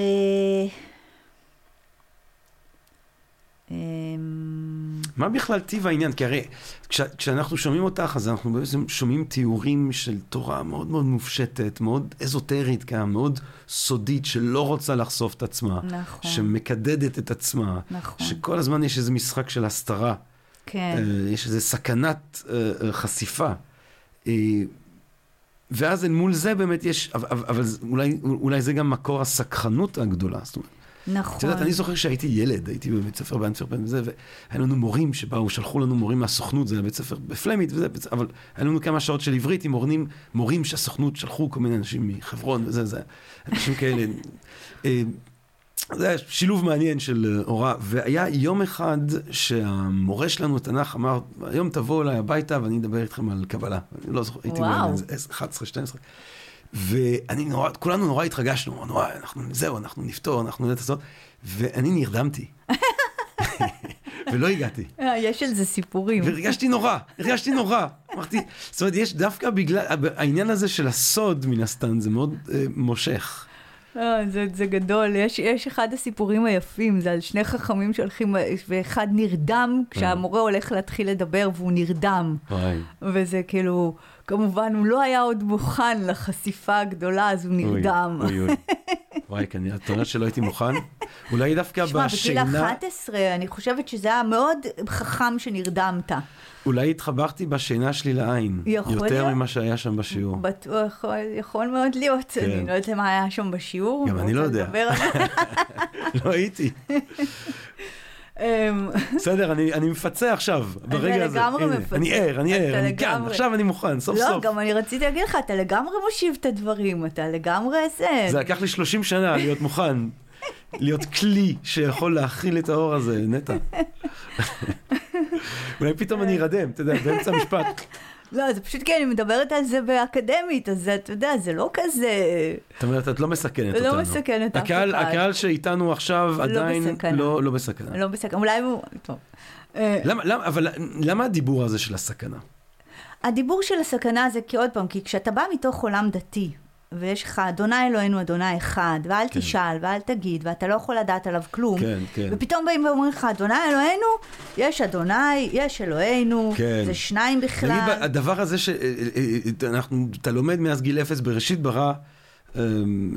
אמ, מה בכלל טיב העניין? כי הרי כש, כשאנחנו שומעים אותך, אז אנחנו בעצם שומעים תיאורים של תורה מאוד מאוד מופשטת, מאוד אזוטרית גם, מאוד סודית, שלא רוצה לחשוף את עצמה, נכון, שמקדדת את עצמה, נכון, שכל הזמן יש איזה משחק של הסתרה, כן, אה, יש איזה סכנת אה, אה, חשיפה. ואז אל מול זה באמת יש, אבל, אבל- אולי, אולי זה גם מקור הסקחנות הגדולה. זאת אומרת, את נכון, יודעת, אני זוכר שהייתי ילד, הייתי בבית ספר באנטוורפן וזה, והיה לנו מורים שבאו, שלחו לנו מורים מהסוכנות, זה היה בית ספר בפלמית וזה, אבל היה לנו כמה שעות של עברית עם מורים, מורים שהסוכנות שלחו כל מיני אנשים מחברון וזה, זה, אנשים כאלה. *laughs* אה, זה היה שילוב מעניין של אה, הוראה, והיה יום אחד שהמורה שלנו תנ"ך אמר, היום תבואו אליי הביתה ואני אדבר איתכם על קבלה. אני לא זוכר, הייתי וואו. אולי איזה 11, 12. ואני נורא, כולנו נורא התרגשנו, אמרנו, "וואי, אנחנו, זהו, אנחנו נפתור, אנחנו נדע לעשות, ואני נרדמתי. *laughs* ולא הגעתי. אה, יש על זה סיפורים. והרגשתי נורא, הרגשתי נורא. אמרתי, זאת אומרת, יש דווקא בגלל, העניין הזה של הסוד, מן הסתם, זה מאוד אה, מושך. אה, זה, זה גדול, יש, יש אחד הסיפורים היפים, זה על שני חכמים שהולכים, ואחד נרדם כשהמורה הולך להתחיל לדבר והוא נרדם. וואי. וזה כאילו, כמובן, הוא לא היה עוד מוכן לחשיפה הגדולה, אז הוא נרדם. אוי, אוי. *laughs* וואי, כנראה, את יודעת שלא הייתי מוכן? אולי דווקא בגיל בשינה, 11, אני חושבת שזה היה מאוד חכם שנרדמת. אולי התחברתי בשינה שלי לעין. יכול יותר להיות. ממה שהיה שם בשיעור. בטוח, יכול מאוד להיות. כן. אני לא יודעת מה היה שם בשיעור. גם אני לא יודע. *laughs* לא הייתי. אמ, בסדר, אני, אני מפצה עכשיו, ברגע הזה. לגמרי הנה, מפצה. אני ער, אני ער, אתה אני כאן, לגמרי. עכשיו אני מוכן, סוף לא, סוף. גם אני רציתי להגיד לך, אתה לגמרי מושיב את הדברים, אתה לגמרי זה. זה לקח לי 30 שנה להיות מוכן, להיות כלי שיכול להכיל את האור הזה, נטע. אולי פתאום אני ארדם, אתה יודע, באמצע המשפט. לא, זה פשוט כי אני מדברת על זה באקדמית, אז זה, אתה יודע, זה לא כזה... זאת אומרת, את לא מסכנת לא אותנו. מסכנת אף אחד. הקהל שאיתנו עכשיו עדיין בסכנה. לא, לא בסכנה. לא בסדר, אולי הוא... טוב. אה, למה, למה, אבל למה הדיבור הזה של הסכנה? הדיבור של הסכנה זה כי עוד פעם, כי כשאתה בא מתוך עולם דתי, ויש לך אדוני אלוהינו אדוני אחד, ואל כן. תשאל ואל תגיד, ואתה לא יכול לדעת עליו כלום, כן, כן. ופתאום באים ואומרים לך, אדוני אלוהינו, יש אדוני, יש אלוהינו, כן. זה שניים בכלל. נגיד, הדבר הזה שאנחנו, אתה לומד מאז גיל אפס, בראשית ברא אה,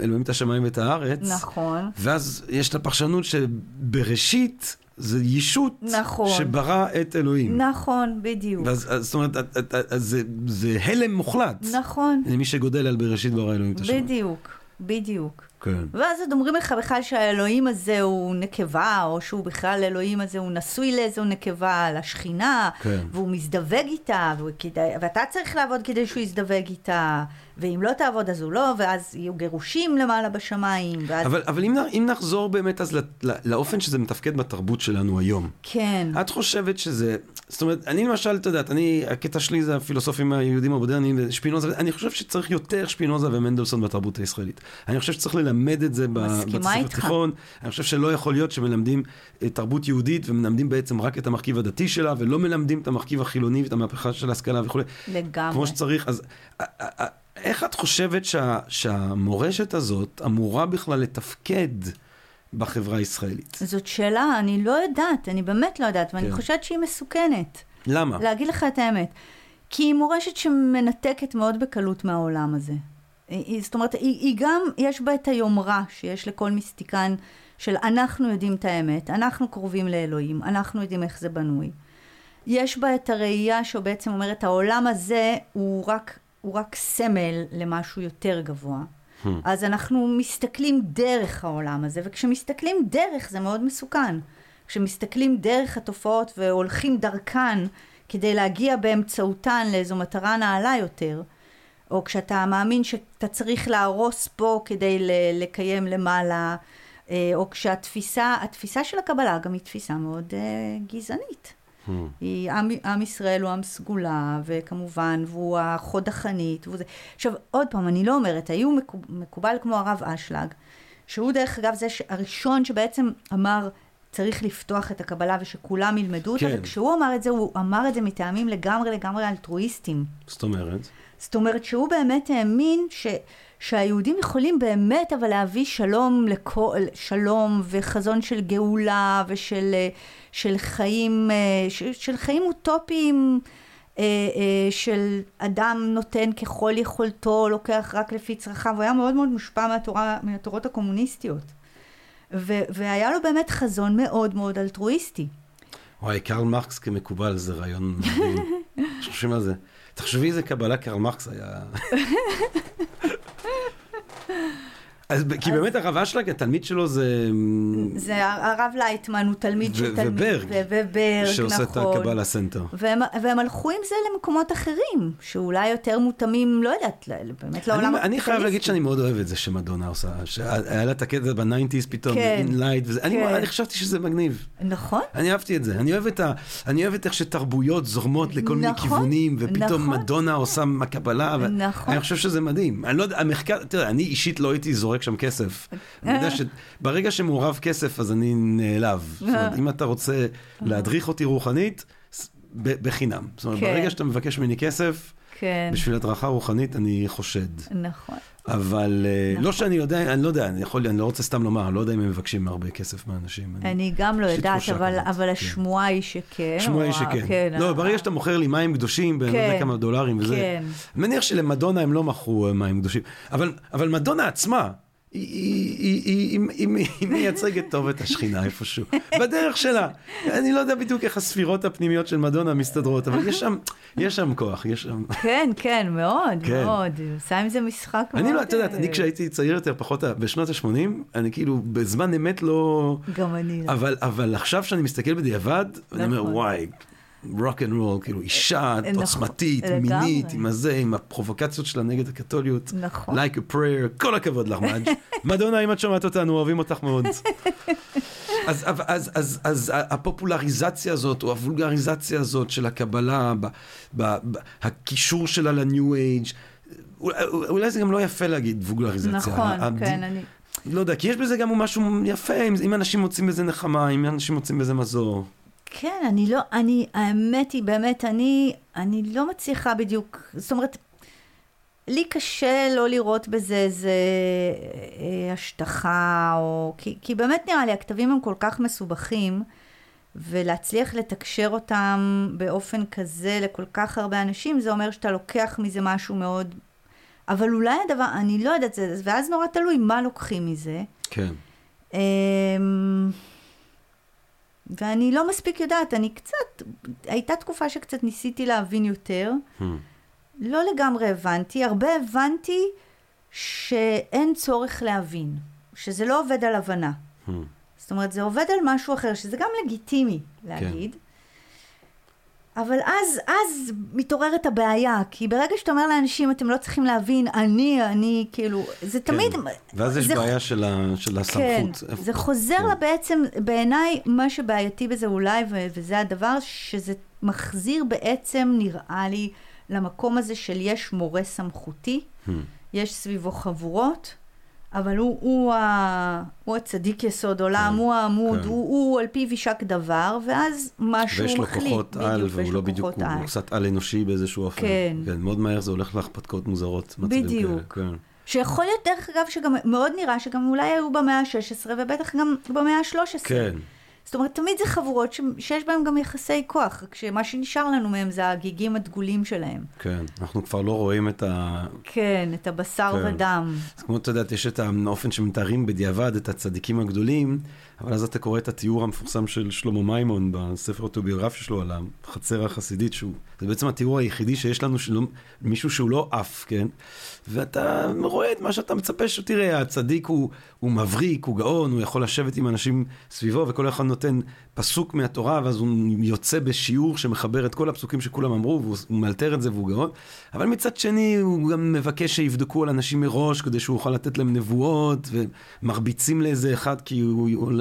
אלוהים את השמיים ואת הארץ. נכון. ואז יש את הפרשנות שבראשית זה ישות נכון. שברא את אלוהים. נכון, בדיוק. ואז, אז, זאת אומרת, את- את- אז זה, זה הלם מוחלט. נכון, למי שגודל על בראשית ברא אלוהים את השמיים. בדיוק, בדיוק. כן. ואז עוד אומרים לך בכלל שהאלוהים הזה הוא נקבה, או שהוא בכלל, האלוהים הזה הוא נשוי לאיזו נקבה, לשכינה, כן. והוא מזדווג איתה, והוא כדאי, ואתה צריך לעבוד כדי שהוא יזדווג איתה, ואם לא תעבוד אז הוא לא, ואז יהיו גירושים למעלה בשמיים, ואז... אבל, אבל אם, אם נחזור באמת אז ל- ל- לאופן שזה מתפקד בתרבות שלנו היום, כן. את חושבת שזה, זאת אומרת, אני למשל, את יודעת, אני, הקטע שלי זה הפילוסופים היהודים המודרניים ושפינוזה, אני חושב שצריך יותר שפינוזה ומנדלסון בתרבות הישראלית. אני חושב שצריך ללמד את זה בבית. התיכון. אני חושב שלא יכול להיות שמלמדים אה, תרבות יהודית ומלמדים בעצם רק את המרכיב הדתי שלה, ולא מלמדים את המרכיב החילוני ואת המהפכה של ההשכלה וכולי. לגמרי. כמו שצריך, אז א- א- א- איך את חושבת שה, שהמורשת הזאת אמורה בכלל לתפקד בחברה הישראלית? זאת שאלה, אני לא יודעת, אני באמת לא יודעת, ואני כן. חושבת שהיא מסוכנת. למה? להגיד לך את האמת. כי היא מורשת שמנתקת מאוד בקלות מהעולם הזה. היא- זאת אומרת, היא, היא גם, יש בה את היומרה שיש לכל מיסטיקן של אנחנו יודעים את האמת, אנחנו קרובים לאלוהים, אנחנו יודעים איך זה בנוי. יש בה את הראייה שבעצם אומרת, העולם הזה הוא רק, הוא רק סמל למשהו יותר גבוה. Hmm. אז אנחנו מסתכלים דרך העולם הזה, וכשמסתכלים דרך זה מאוד מסוכן. כשמסתכלים דרך התופעות והולכים דרכן כדי להגיע באמצעותן לאיזו מטרה נעלה יותר, או כשאתה מאמין שאתה צריך להרוס פה כדי לקיים למעלה, אה, או כשהתפיסה, התפיסה של הקבלה גם היא תפיסה מאוד אה, גזענית. Hmm. היא, עם, עם ישראל הוא עם סגולה, וכמובן, והוא החוד החנית, והוא זה. עכשיו, עוד פעם, אני לא אומרת, היו מקוב, מקובל כמו הרב אשלג, שהוא דרך אגב זה הראשון שבעצם אמר, צריך לפתוח את הקבלה ושכולם ילמדו אותה, כן. וכשהוא אמר את זה, הוא אמר את זה מטעמים לגמרי לגמרי אלטרואיסטים. זאת אומרת? זאת אומרת שהוא באמת האמין ש, שהיהודים יכולים באמת אבל להביא שלום, לכל, שלום וחזון של גאולה ושל אה, של חיים, אה, של חיים אוטופיים אה, אה, של אדם נותן ככל יכולתו, לוקח רק לפי צרכיו, הוא היה מאוד מאוד מושפע מהתורה, מהתורות הקומוניסטיות. ו, והיה לו באמת חזון מאוד מאוד אלטרואיסטי. וואי, קרל מרקס כמקובל זה רעיון מדהים. *laughs* חושבים על זה. תחשבי איזה קבלה קרל מרקס היה. *laughs* אז כי באמת הרב אשלג, התלמיד שלו זה... זה הרב לייטמן הוא תלמיד של תלמיד. וברג, וברג, שעושה את נכון. הקבלה סנטר. והם, והם הלכו עם זה למקומות אחרים, שאולי יותר מותאמים, לא יודעת, באמת לעולם אני, אני חייב להגיד. שאני מאוד אוהב את זה שמדונה עושה, שהיה לה את הקטע ב nineties פתאום, כן, light וזה, אני, כן. אני חשבתי שזה מגניב. נכון, אני אהבתי את זה, אני אוהב את, ה, אני אוהב את איך שתרבויות זורמות לכל מיני נכון, כיוונים, ופתאום נכון. מדונה עושה קבלה, ו- נכון. אני חושב שזה מדהים. אני לא יודע, המחקר, תראה, אני אישית לא הייתי זורק שם כסף. אני יודע שברגע שמעורב כסף, אז אני נעלב. זאת אומרת, אם אתה רוצה להדריך אותי רוחנית, בחינם. זאת אומרת, כן. ברגע שאתה מבקש ממני כסף, כן, בשביל הדרכה רוחנית, אני חושד. נכון. אבל אה, נכון. לא שאני יודע, אני לא יודע, אני יכול, אני לא רוצה סתם לומר, אני לא יודע אם הם מבקשים הרבה כסף מאנשים. אני גם לא יודעת, אבל, כזאת, אבל כן. השמועה היא שכן. שמועה היא שכן. כן, לא, ה- ברגע שאתה מוכר לי מים קדושים, לא יודע כן. כמה דולרים וזה, כן. אני מניח שלמדונה הם לא מכרו אה, מים קדושים. אבל, אבל מדונה עצמה, היא, מייצגת טוב את השכינה איפשהו, בדרך שלה. אני לא יודע בדיוק איך הספירות הפנימיות של מדונה מסתדרות, אבל יש שם, יש שם כוח, יש שם... כן, כן, מאוד, כן. מאוד. היא עושה עם זה משחק מאוד... אני לא, את יודעת, אה, אני כשהייתי צעיר יותר, פחות, בשנות ה-80, אני כאילו בזמן אמת לא... גם אני. לא. אבל, אבל עכשיו שאני מסתכל בדיעבד, אני אומר, נכון. וואי, רוק אנד רול, כאילו אישה נכון, עוצמתית, לגמרי. מינית, עם הזה, עם הפרובוקציות שלה נגד הקתוליות. נכון. Like a prayer, כל הכבוד לך, מאג'. *laughs* מדונה, אם את שומעת אותנו, אוהבים אותך מאוד. אז, אז, אז, אז, אז הפופולריזציה הזאת, או הוולגריזציה הזאת של הקבלה, ב, ב, ב, הקישור שלה לניו אייג', אולי, אולי זה גם לא יפה להגיד וולגריזציה. נכון, הד- כן, אני... לא יודע, כי יש בזה גם משהו יפה, אם, אם אנשים מוצאים בזה נחמה, אם אנשים מוצאים בזה מזור. כן, אני לא, אני, האמת היא באמת, אני, אני לא מצליחה בדיוק, זאת אומרת, לי קשה לא לראות בזה איזה אה, השטחה, או, כי, כי באמת נראה לי, הכתבים הם כל כך מסובכים, ולהצליח לתקשר אותם באופן כזה לכל כך הרבה אנשים, זה אומר שאתה לוקח מזה משהו מאוד, אבל אולי הדבר, אני לא יודעת, ואז נורא תלוי מה לוקחים מזה. כן. אמ, ואני לא מספיק יודעת, אני קצת, הייתה תקופה שקצת ניסיתי להבין יותר, Hmm. לא לגמרי הבנתי, הרבה הבנתי שאין צורך להבין, שזה לא עובד על הבנה. Hmm. זאת אומרת, זה עובד על משהו אחר, שזה גם לגיטימי להגיד. כן. אבל אז, אז מתעוררת הבעיה, כי ברגע שאתה אומר לאנשים, אתם לא צריכים להבין, אני, אני, כאילו, זה כן. תמיד... ואז יש בעיה של, ה, של הסמכות. כן, זה חוזר כן. בעצם, בעיניי, מה שבעייתי בזה אולי, ו- וזה הדבר, שזה מחזיר בעצם, נראה לי, למקום הזה של יש מורה סמכותי, hmm. יש סביבו חבורות, אבל הוא, הוא, ה, הוא הצדיק יסוד עולם, כן, הוא העמוד, כן. הוא, הוא על פיו יישק דבר, ואז משהו מחליט. ויש לו כוחות על, והוא לא בדיוק. הוא קצת על אנושי באיזשהו אופן. כן. כן. מאוד מהר זה הולך להכפתקאות מוזרות. בדיוק. כאלה, כן. שיכול להיות, דרך אגב, שגם מאוד נראה שגם אולי היו במאה ה-16, ובטח גם במאה ה-13. כן. זאת אומרת, תמיד זה חבורות ש... שיש בהן גם יחסי כוח, רק שמה שנשאר לנו מהם זה הגיגים הדגולים שלהם. כן, אנחנו כבר לא רואים את ה... כן, את הבשר כן. ודם. אז כמו את יודעת, יש את האופן שמתארים בדיעבד את הצדיקים הגדולים, אבל אז אתה קורא את התיאור המפורסם של שלמה מימון בספר האוטוביוגרפי שלו על החצר החסידית, שהוא, זה בעצם התיאור היחידי שיש לנו של מישהו שהוא לא עף, כן? ואתה רואה את מה שאתה מצפה שתראה, הצדיק הוא, הוא מבריק, הוא גאון, הוא יכול לשבת עם אנשים סביבו, וכל אחד נותן פסוק מהתורה, ואז הוא יוצא בשיעור שמחבר את כל הפסוקים שכולם אמרו, והוא מאלתר את זה והוא גאון. אבל מצד שני, הוא גם מבקש שיבדקו על אנשים מראש, כדי שהוא יוכל לתת להם נבואות, ומרביצים לאיזה אחד כי הוא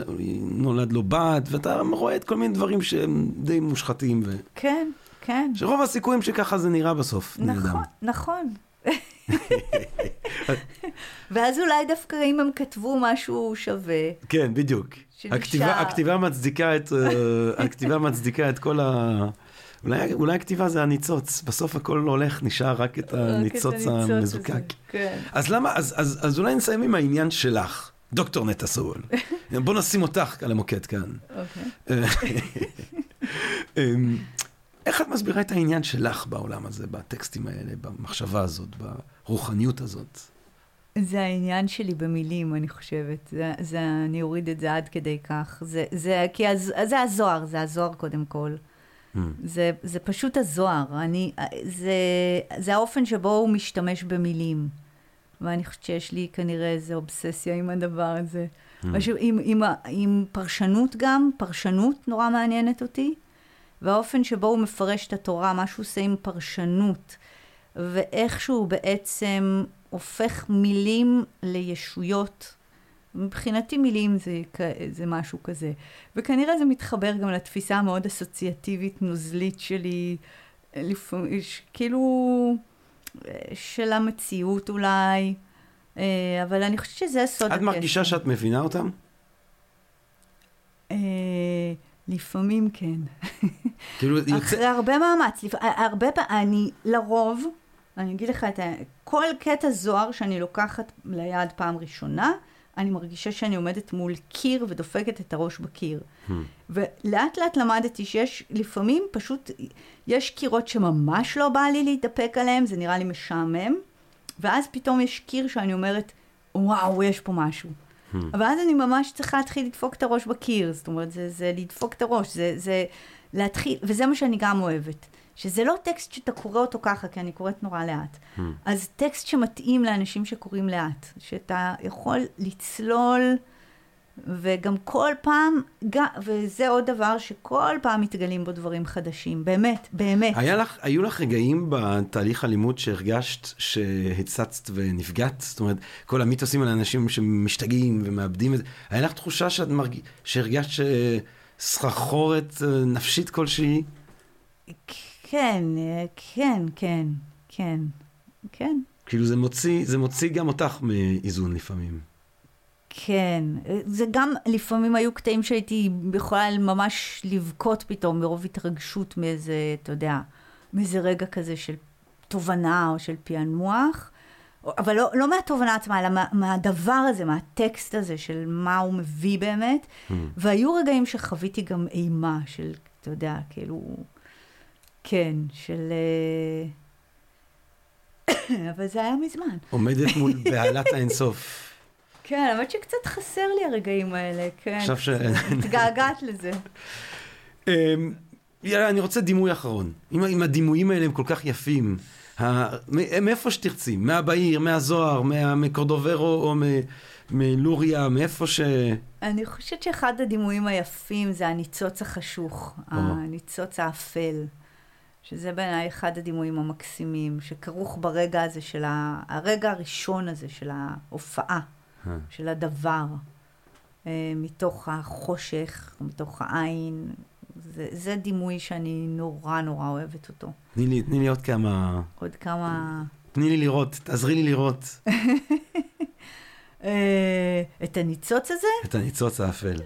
נולד לו בת, ואתה רואה את כל מיני דברים שהם די מושחתים. ו... כן, כן. שרוב הסיכויים שככה זה נראה בסוף. נכון. נכון. *laughs* ואז אולי דווקא אם הם כתבו משהו שווה. כן, בדיוק. הכתיבה, הכתיבה, מצדיקה את, אה, הכתיבה מצדיקה את כל ה... אולי, אולי הכתיבה זה הניצוץ, בסוף הכל הולך, נשאר רק את הניצוץ המזוקק. כן. אז למה, אז, אז, אז אולי נסיים עם העניין שלך, דוקטור נטע סול. *laughs* בוא נשים אותך על המוקד כאן. אוקיי. *laughs* איך את מסבירה את העניין שלך בעולם הזה, בטקסטים האלה, במחשבה הזאת, ברוחניות הזאת? זה העניין שלי במילים, אני חושבת. זה, זה, אני אוריד את זה עד כדי כך. זה, זה, כי הז, זה הזוהר, זה הזוהר קודם כל. Mm. זה, זה פשוט הזוהר. אני, זה, זה האופן שבו הוא משתמש במילים. ואני חושבת שיש לי כנראה איזו אובססיה עם הדבר הזה. Mm. משהו, עם, עם, עם פרשנות גם, פרשנות נורא מעניינת אותי. והאופן שבו הוא מפרש את התורה, מה שהוא עושה עם פרשנות, ואיך שהוא בעצם הופך מילים לישויות. מבחינתי מילים זה, זה משהו כזה. וכנראה זה מתחבר גם לתפיסה המאוד אסוציאטיבית, נוזלית שלי, לפעמים, כאילו, של המציאות אולי, אה, אבל אני חושבת שזה סוד הקשר. את מרגישה שאת מבינה אותם? לפעמים כן. כאילו יוצא... אחרי הרבה מאמץ, לפ... הרבה פעמים, אני לרוב, אני אגיד לך את ה... כל קטע זוהר שאני לוקחת ליד פעם ראשונה, אני מרגישה שאני עומדת מול קיר ודופקת את הראש בקיר. Hmm. ולאט לאט למדתי שיש לפעמים פשוט, יש קירות שממש לא בא לי להתדפק עליהם, זה נראה לי משעמם, ואז פתאום יש קיר שאני אומרת, וואו, יש פה משהו. אבל אז אני ממש צריכה להתחיל לדפוק את הראש בקיר, זאת אומרת, זה, זה לדפוק את הראש, זה, זה להתחיל, וזה מה שאני גם אוהבת. שזה לא טקסט שאתה קורא אותו ככה, כי אני קוראת נורא לאט. Hmm. אז טקסט שמתאים לאנשים שקוראים לאט, שאתה יכול לצלול, וגם כל פעם, גם, וזה עוד דבר שכל פעם מתגלים בו דברים חדשים, באמת, באמת. היה לך, היו לך רגעים בתהליך הלימוד שהרגשת שהצצת ונפגעת? זאת אומרת, כל המיתוסים על אנשים שמשתגעים ומאבדים את זה, היה לך תחושה שאת מרג... שהרגשת סחרחורת אה, נפשית כלשהי? כן, כן, כן, כן, כן. כאילו זה מוציא, זה מוציא גם אותך מאיזון לפעמים. כן, זה גם, לפעמים היו קטעים שהייתי יכולה ממש לבכות פתאום מרוב התרגשות מאיזה, אתה יודע, מאיזה רגע כזה של תובנה או של פענוח, אבל לא, לא מהתובנה עצמה, אלא מה, מהדבר הזה, מהטקסט הזה של מה הוא מביא באמת, mm. והיו רגעים שחוויתי גם אימה של, אתה יודע, כאילו, כן, של... אה, *coughs* אבל זה היה מזמן. עומדת מול בהלת האינסוף. כן, האמת שקצת חסר לי הרגעים האלה, כן. עכשיו ש... מתגעגעת לזה. אמ, יאללה, אני רוצה דימוי אחרון. אם, אם הדימויים האלה הם כל כך יפים, ה- מאיפה שתרצי, מהבעיר, מהזוהר, מה- מקורדוברו או מ- מלוריה, מאיפה ש... אני חושבת שאחד הדימויים היפים זה הניצוץ החשוך, הניצוץ האפל, שזה בעיניי אחד הדימויים המקסימים, שכרוך ברגע הזה של ה... הרגע הראשון הזה של ההופעה. של הדבר, אה, מתוך החושך, מתוך העין. זה, זה דימוי שאני נורא נורא אוהבת אותו. תני לי, תני לי עוד כמה... עוד כמה... תני לי לראות, תעזרי לי לראות *laughs* אה, את הניצוץ הזה? את הניצוץ האפל.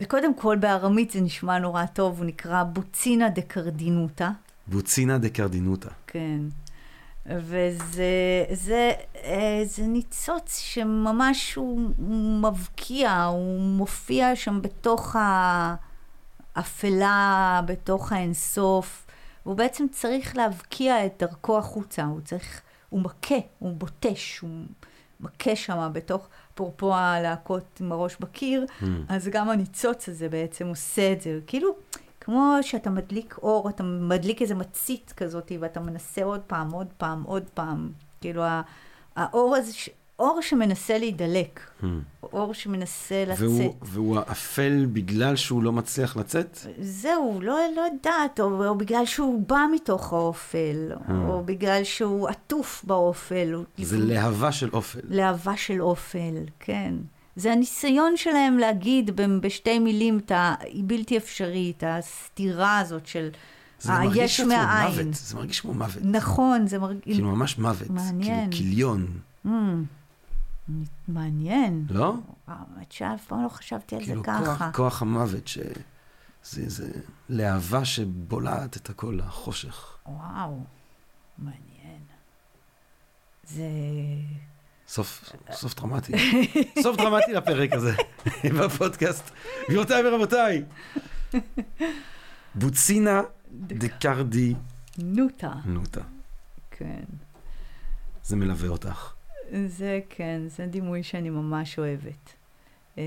וקודם כל בארמית זה נשמע נורא טוב, הוא נקרא בוצינה דה קרדינוטה. בוצינה דה קרדינוטה. כן. וזה זה, אה, זה ניצוץ שממש הוא מבקיע, הוא מופיע שם בתוך האפלה, בתוך האינסוף. הוא בעצם צריך להבקיע את דרכו החוצה, הוא צריך, הוא מכה, הוא בוטש, הוא מכה שם בתוך, אפרופו הלהקות עם הראש בקיר, Mm. אז גם הניצוץ הזה בעצם עושה את זה. כאילו, כמו שאתה מדליק אור, אתה מדליק איזה מצית כזאת, ואתה מנסה עוד פעם, עוד פעם, עוד פעם. כאילו, האור הזה, ש- אור שמנסה להידלק, Hmm. אור שמנסה לצאת. והוא, והוא אפל בגלל שהוא לא מצליח לצאת? זהו, לא, לא יודעת, או, או בגלל שהוא בא מתוך האופל, אה. או בגלל שהוא עטוף באופל. הוא- זה להבה של אופל. להבה של אופל, כן. זה הניסיון שלהם להגיד בשתי מילים את ה... היא בלתי אפשרית, הסתירה הזאת של זה מרגיש היש כמו מהעין. מוות, זה מרגיש כמו מוות. נכון, זה מרגיש... כאילו ממש מוות. מעניין. כאילו כיליון, Mm, מעניין. לא? האמת שאף פעם לא חשבתי על זה כאילו כוח, ככה. כוח המוות, ש... זה, זה להבה שבולעת את הכל, החושך. וואו, מעניין. זה... סוף, סוף דרמטי. *laughs* סוף דרמטי לפרק הזה, בפודקאסט. גבירותיי ורבותיי, בוצינה דקרדי נוטה. נוטה. כן. זה מלווה אותך. זה כן, זה דימוי שאני ממש אוהבת. אה,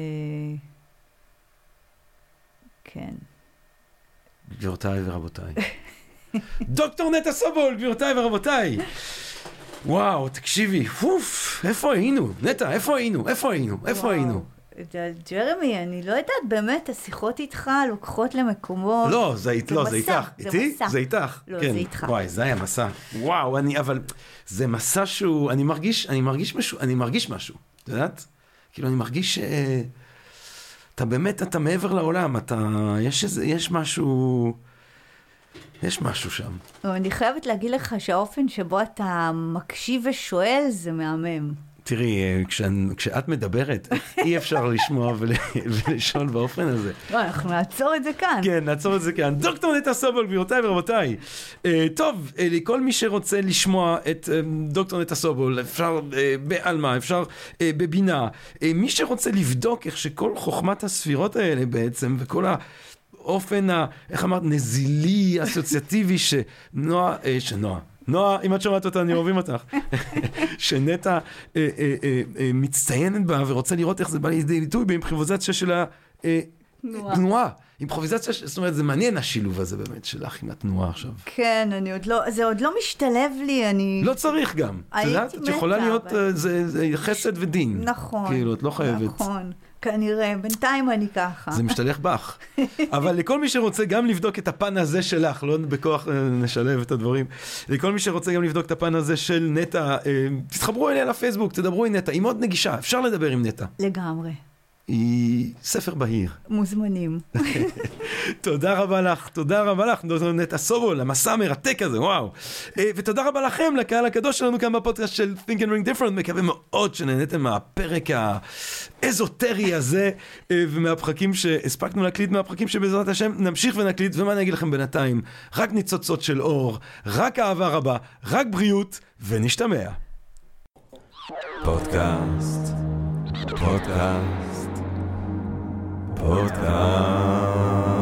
כן. גבירותיי ורבותיי. דוקטור נטע סובול, גבירותיי ורבותיי. וואו, תקשיבי, אוף, איפה היינו? נטע, איפה היינו? איפה היינו? איפה וואו. היינו? ג'רמי, אני לא יודעת, באמת, השיחות איתך לוקחות למקומות... לא, זה אית- זה לא, זה מסע, איתך. זה איתי? מסע. זה איתך. לא, כן. זה איתך. וואי, זה היה מסע. וואו, אני, אבל זה מסע שהוא, אני מרגיש, אני מרגיש משהו, אני מרגיש משהו, את יודעת? כאילו, אני מרגיש ש... אתה באמת, אתה מעבר לעולם, אתה, יש איזה, יש משהו, יש משהו שם. אני חייבת להגיד לך שהאופן שבו אתה מקשיב ושואל זה מהמם. תראי, אה, כשאני- כשאת מדברת, *laughs* אי אפשר לשמוע ול- ולשאול באופן הזה. לא, אנחנו נעצור את זה כאן. כן, נעצור את זה כאן. דוקטור נטע סובול, גבירותיי ורבותיי. אה, טוב, אה, לכל מי שרוצה לשמוע את דוקטור נטע סובול, אפשר בעלמא, אפשר בבינה. מי שרוצה לבדוק איך שכל חוכמת הספירות האלה בעצם, וכל ה... אופן ה... איך אמרת? נזילי, אסוציאטיבי, שנועה, אה, שנועה. נועה, אם את שומעת אותה, אני אוהבים אותך. *laughs* שנטע אה, אה, אה, אה, מצטיינת בה ורוצה לראות איך זה בא לידי ביטוי באימפרוביזציה של ה... אה. אימפרוביזציה, זאת אומרת, זה מעניין השילוב הזה באמת שלך עם התנועה עכשיו. כן, אני עוד לא, זה עוד לא משתלב לי, אני... לא צריך גם. את יודעת, את יכולה להיות, אבל- אה, זה זה חסד ודין. נכון. כאילו, את לא חייבת. נכון, כנראה, בינתיים אני ככה. זה משתלח בך. אבל לכל מי שרוצה גם לבדוק את הפן הזה שלך, לא בכוח אה, נשלב את הדברים, לכל מי שרוצה גם לבדוק את הפן הזה של נטע, אה, תתחברו אליה לפייסבוק, תדברו עם נטע, היא מאוד נגישה, אפשר לדבר עם נטע. לגמרי. היא ספר בהיר. מוזמנים. *laughs* תודה רבה לך, תודה רבה לך, דוקטור נטע סובול, המסע המרתק הזה, וואו. אה, ותודה רבה לכם, לקהל הקדוש שלנו כאן בפודקאסט של Think and Ring Different, מקווה מאוד שנהניתם מהפרק האזוטרי הזה, אה, ומהפרקים שהספקנו להקליט, מהפרקים שבעזרת השם נמשיך ונקליט, ומה אני אגיד לכם בינתיים? רק ניצוצות של אור, רק אהבה רבה, רק בריאות, ונשתמע. פודקאסט, פודקאסט, Podcast.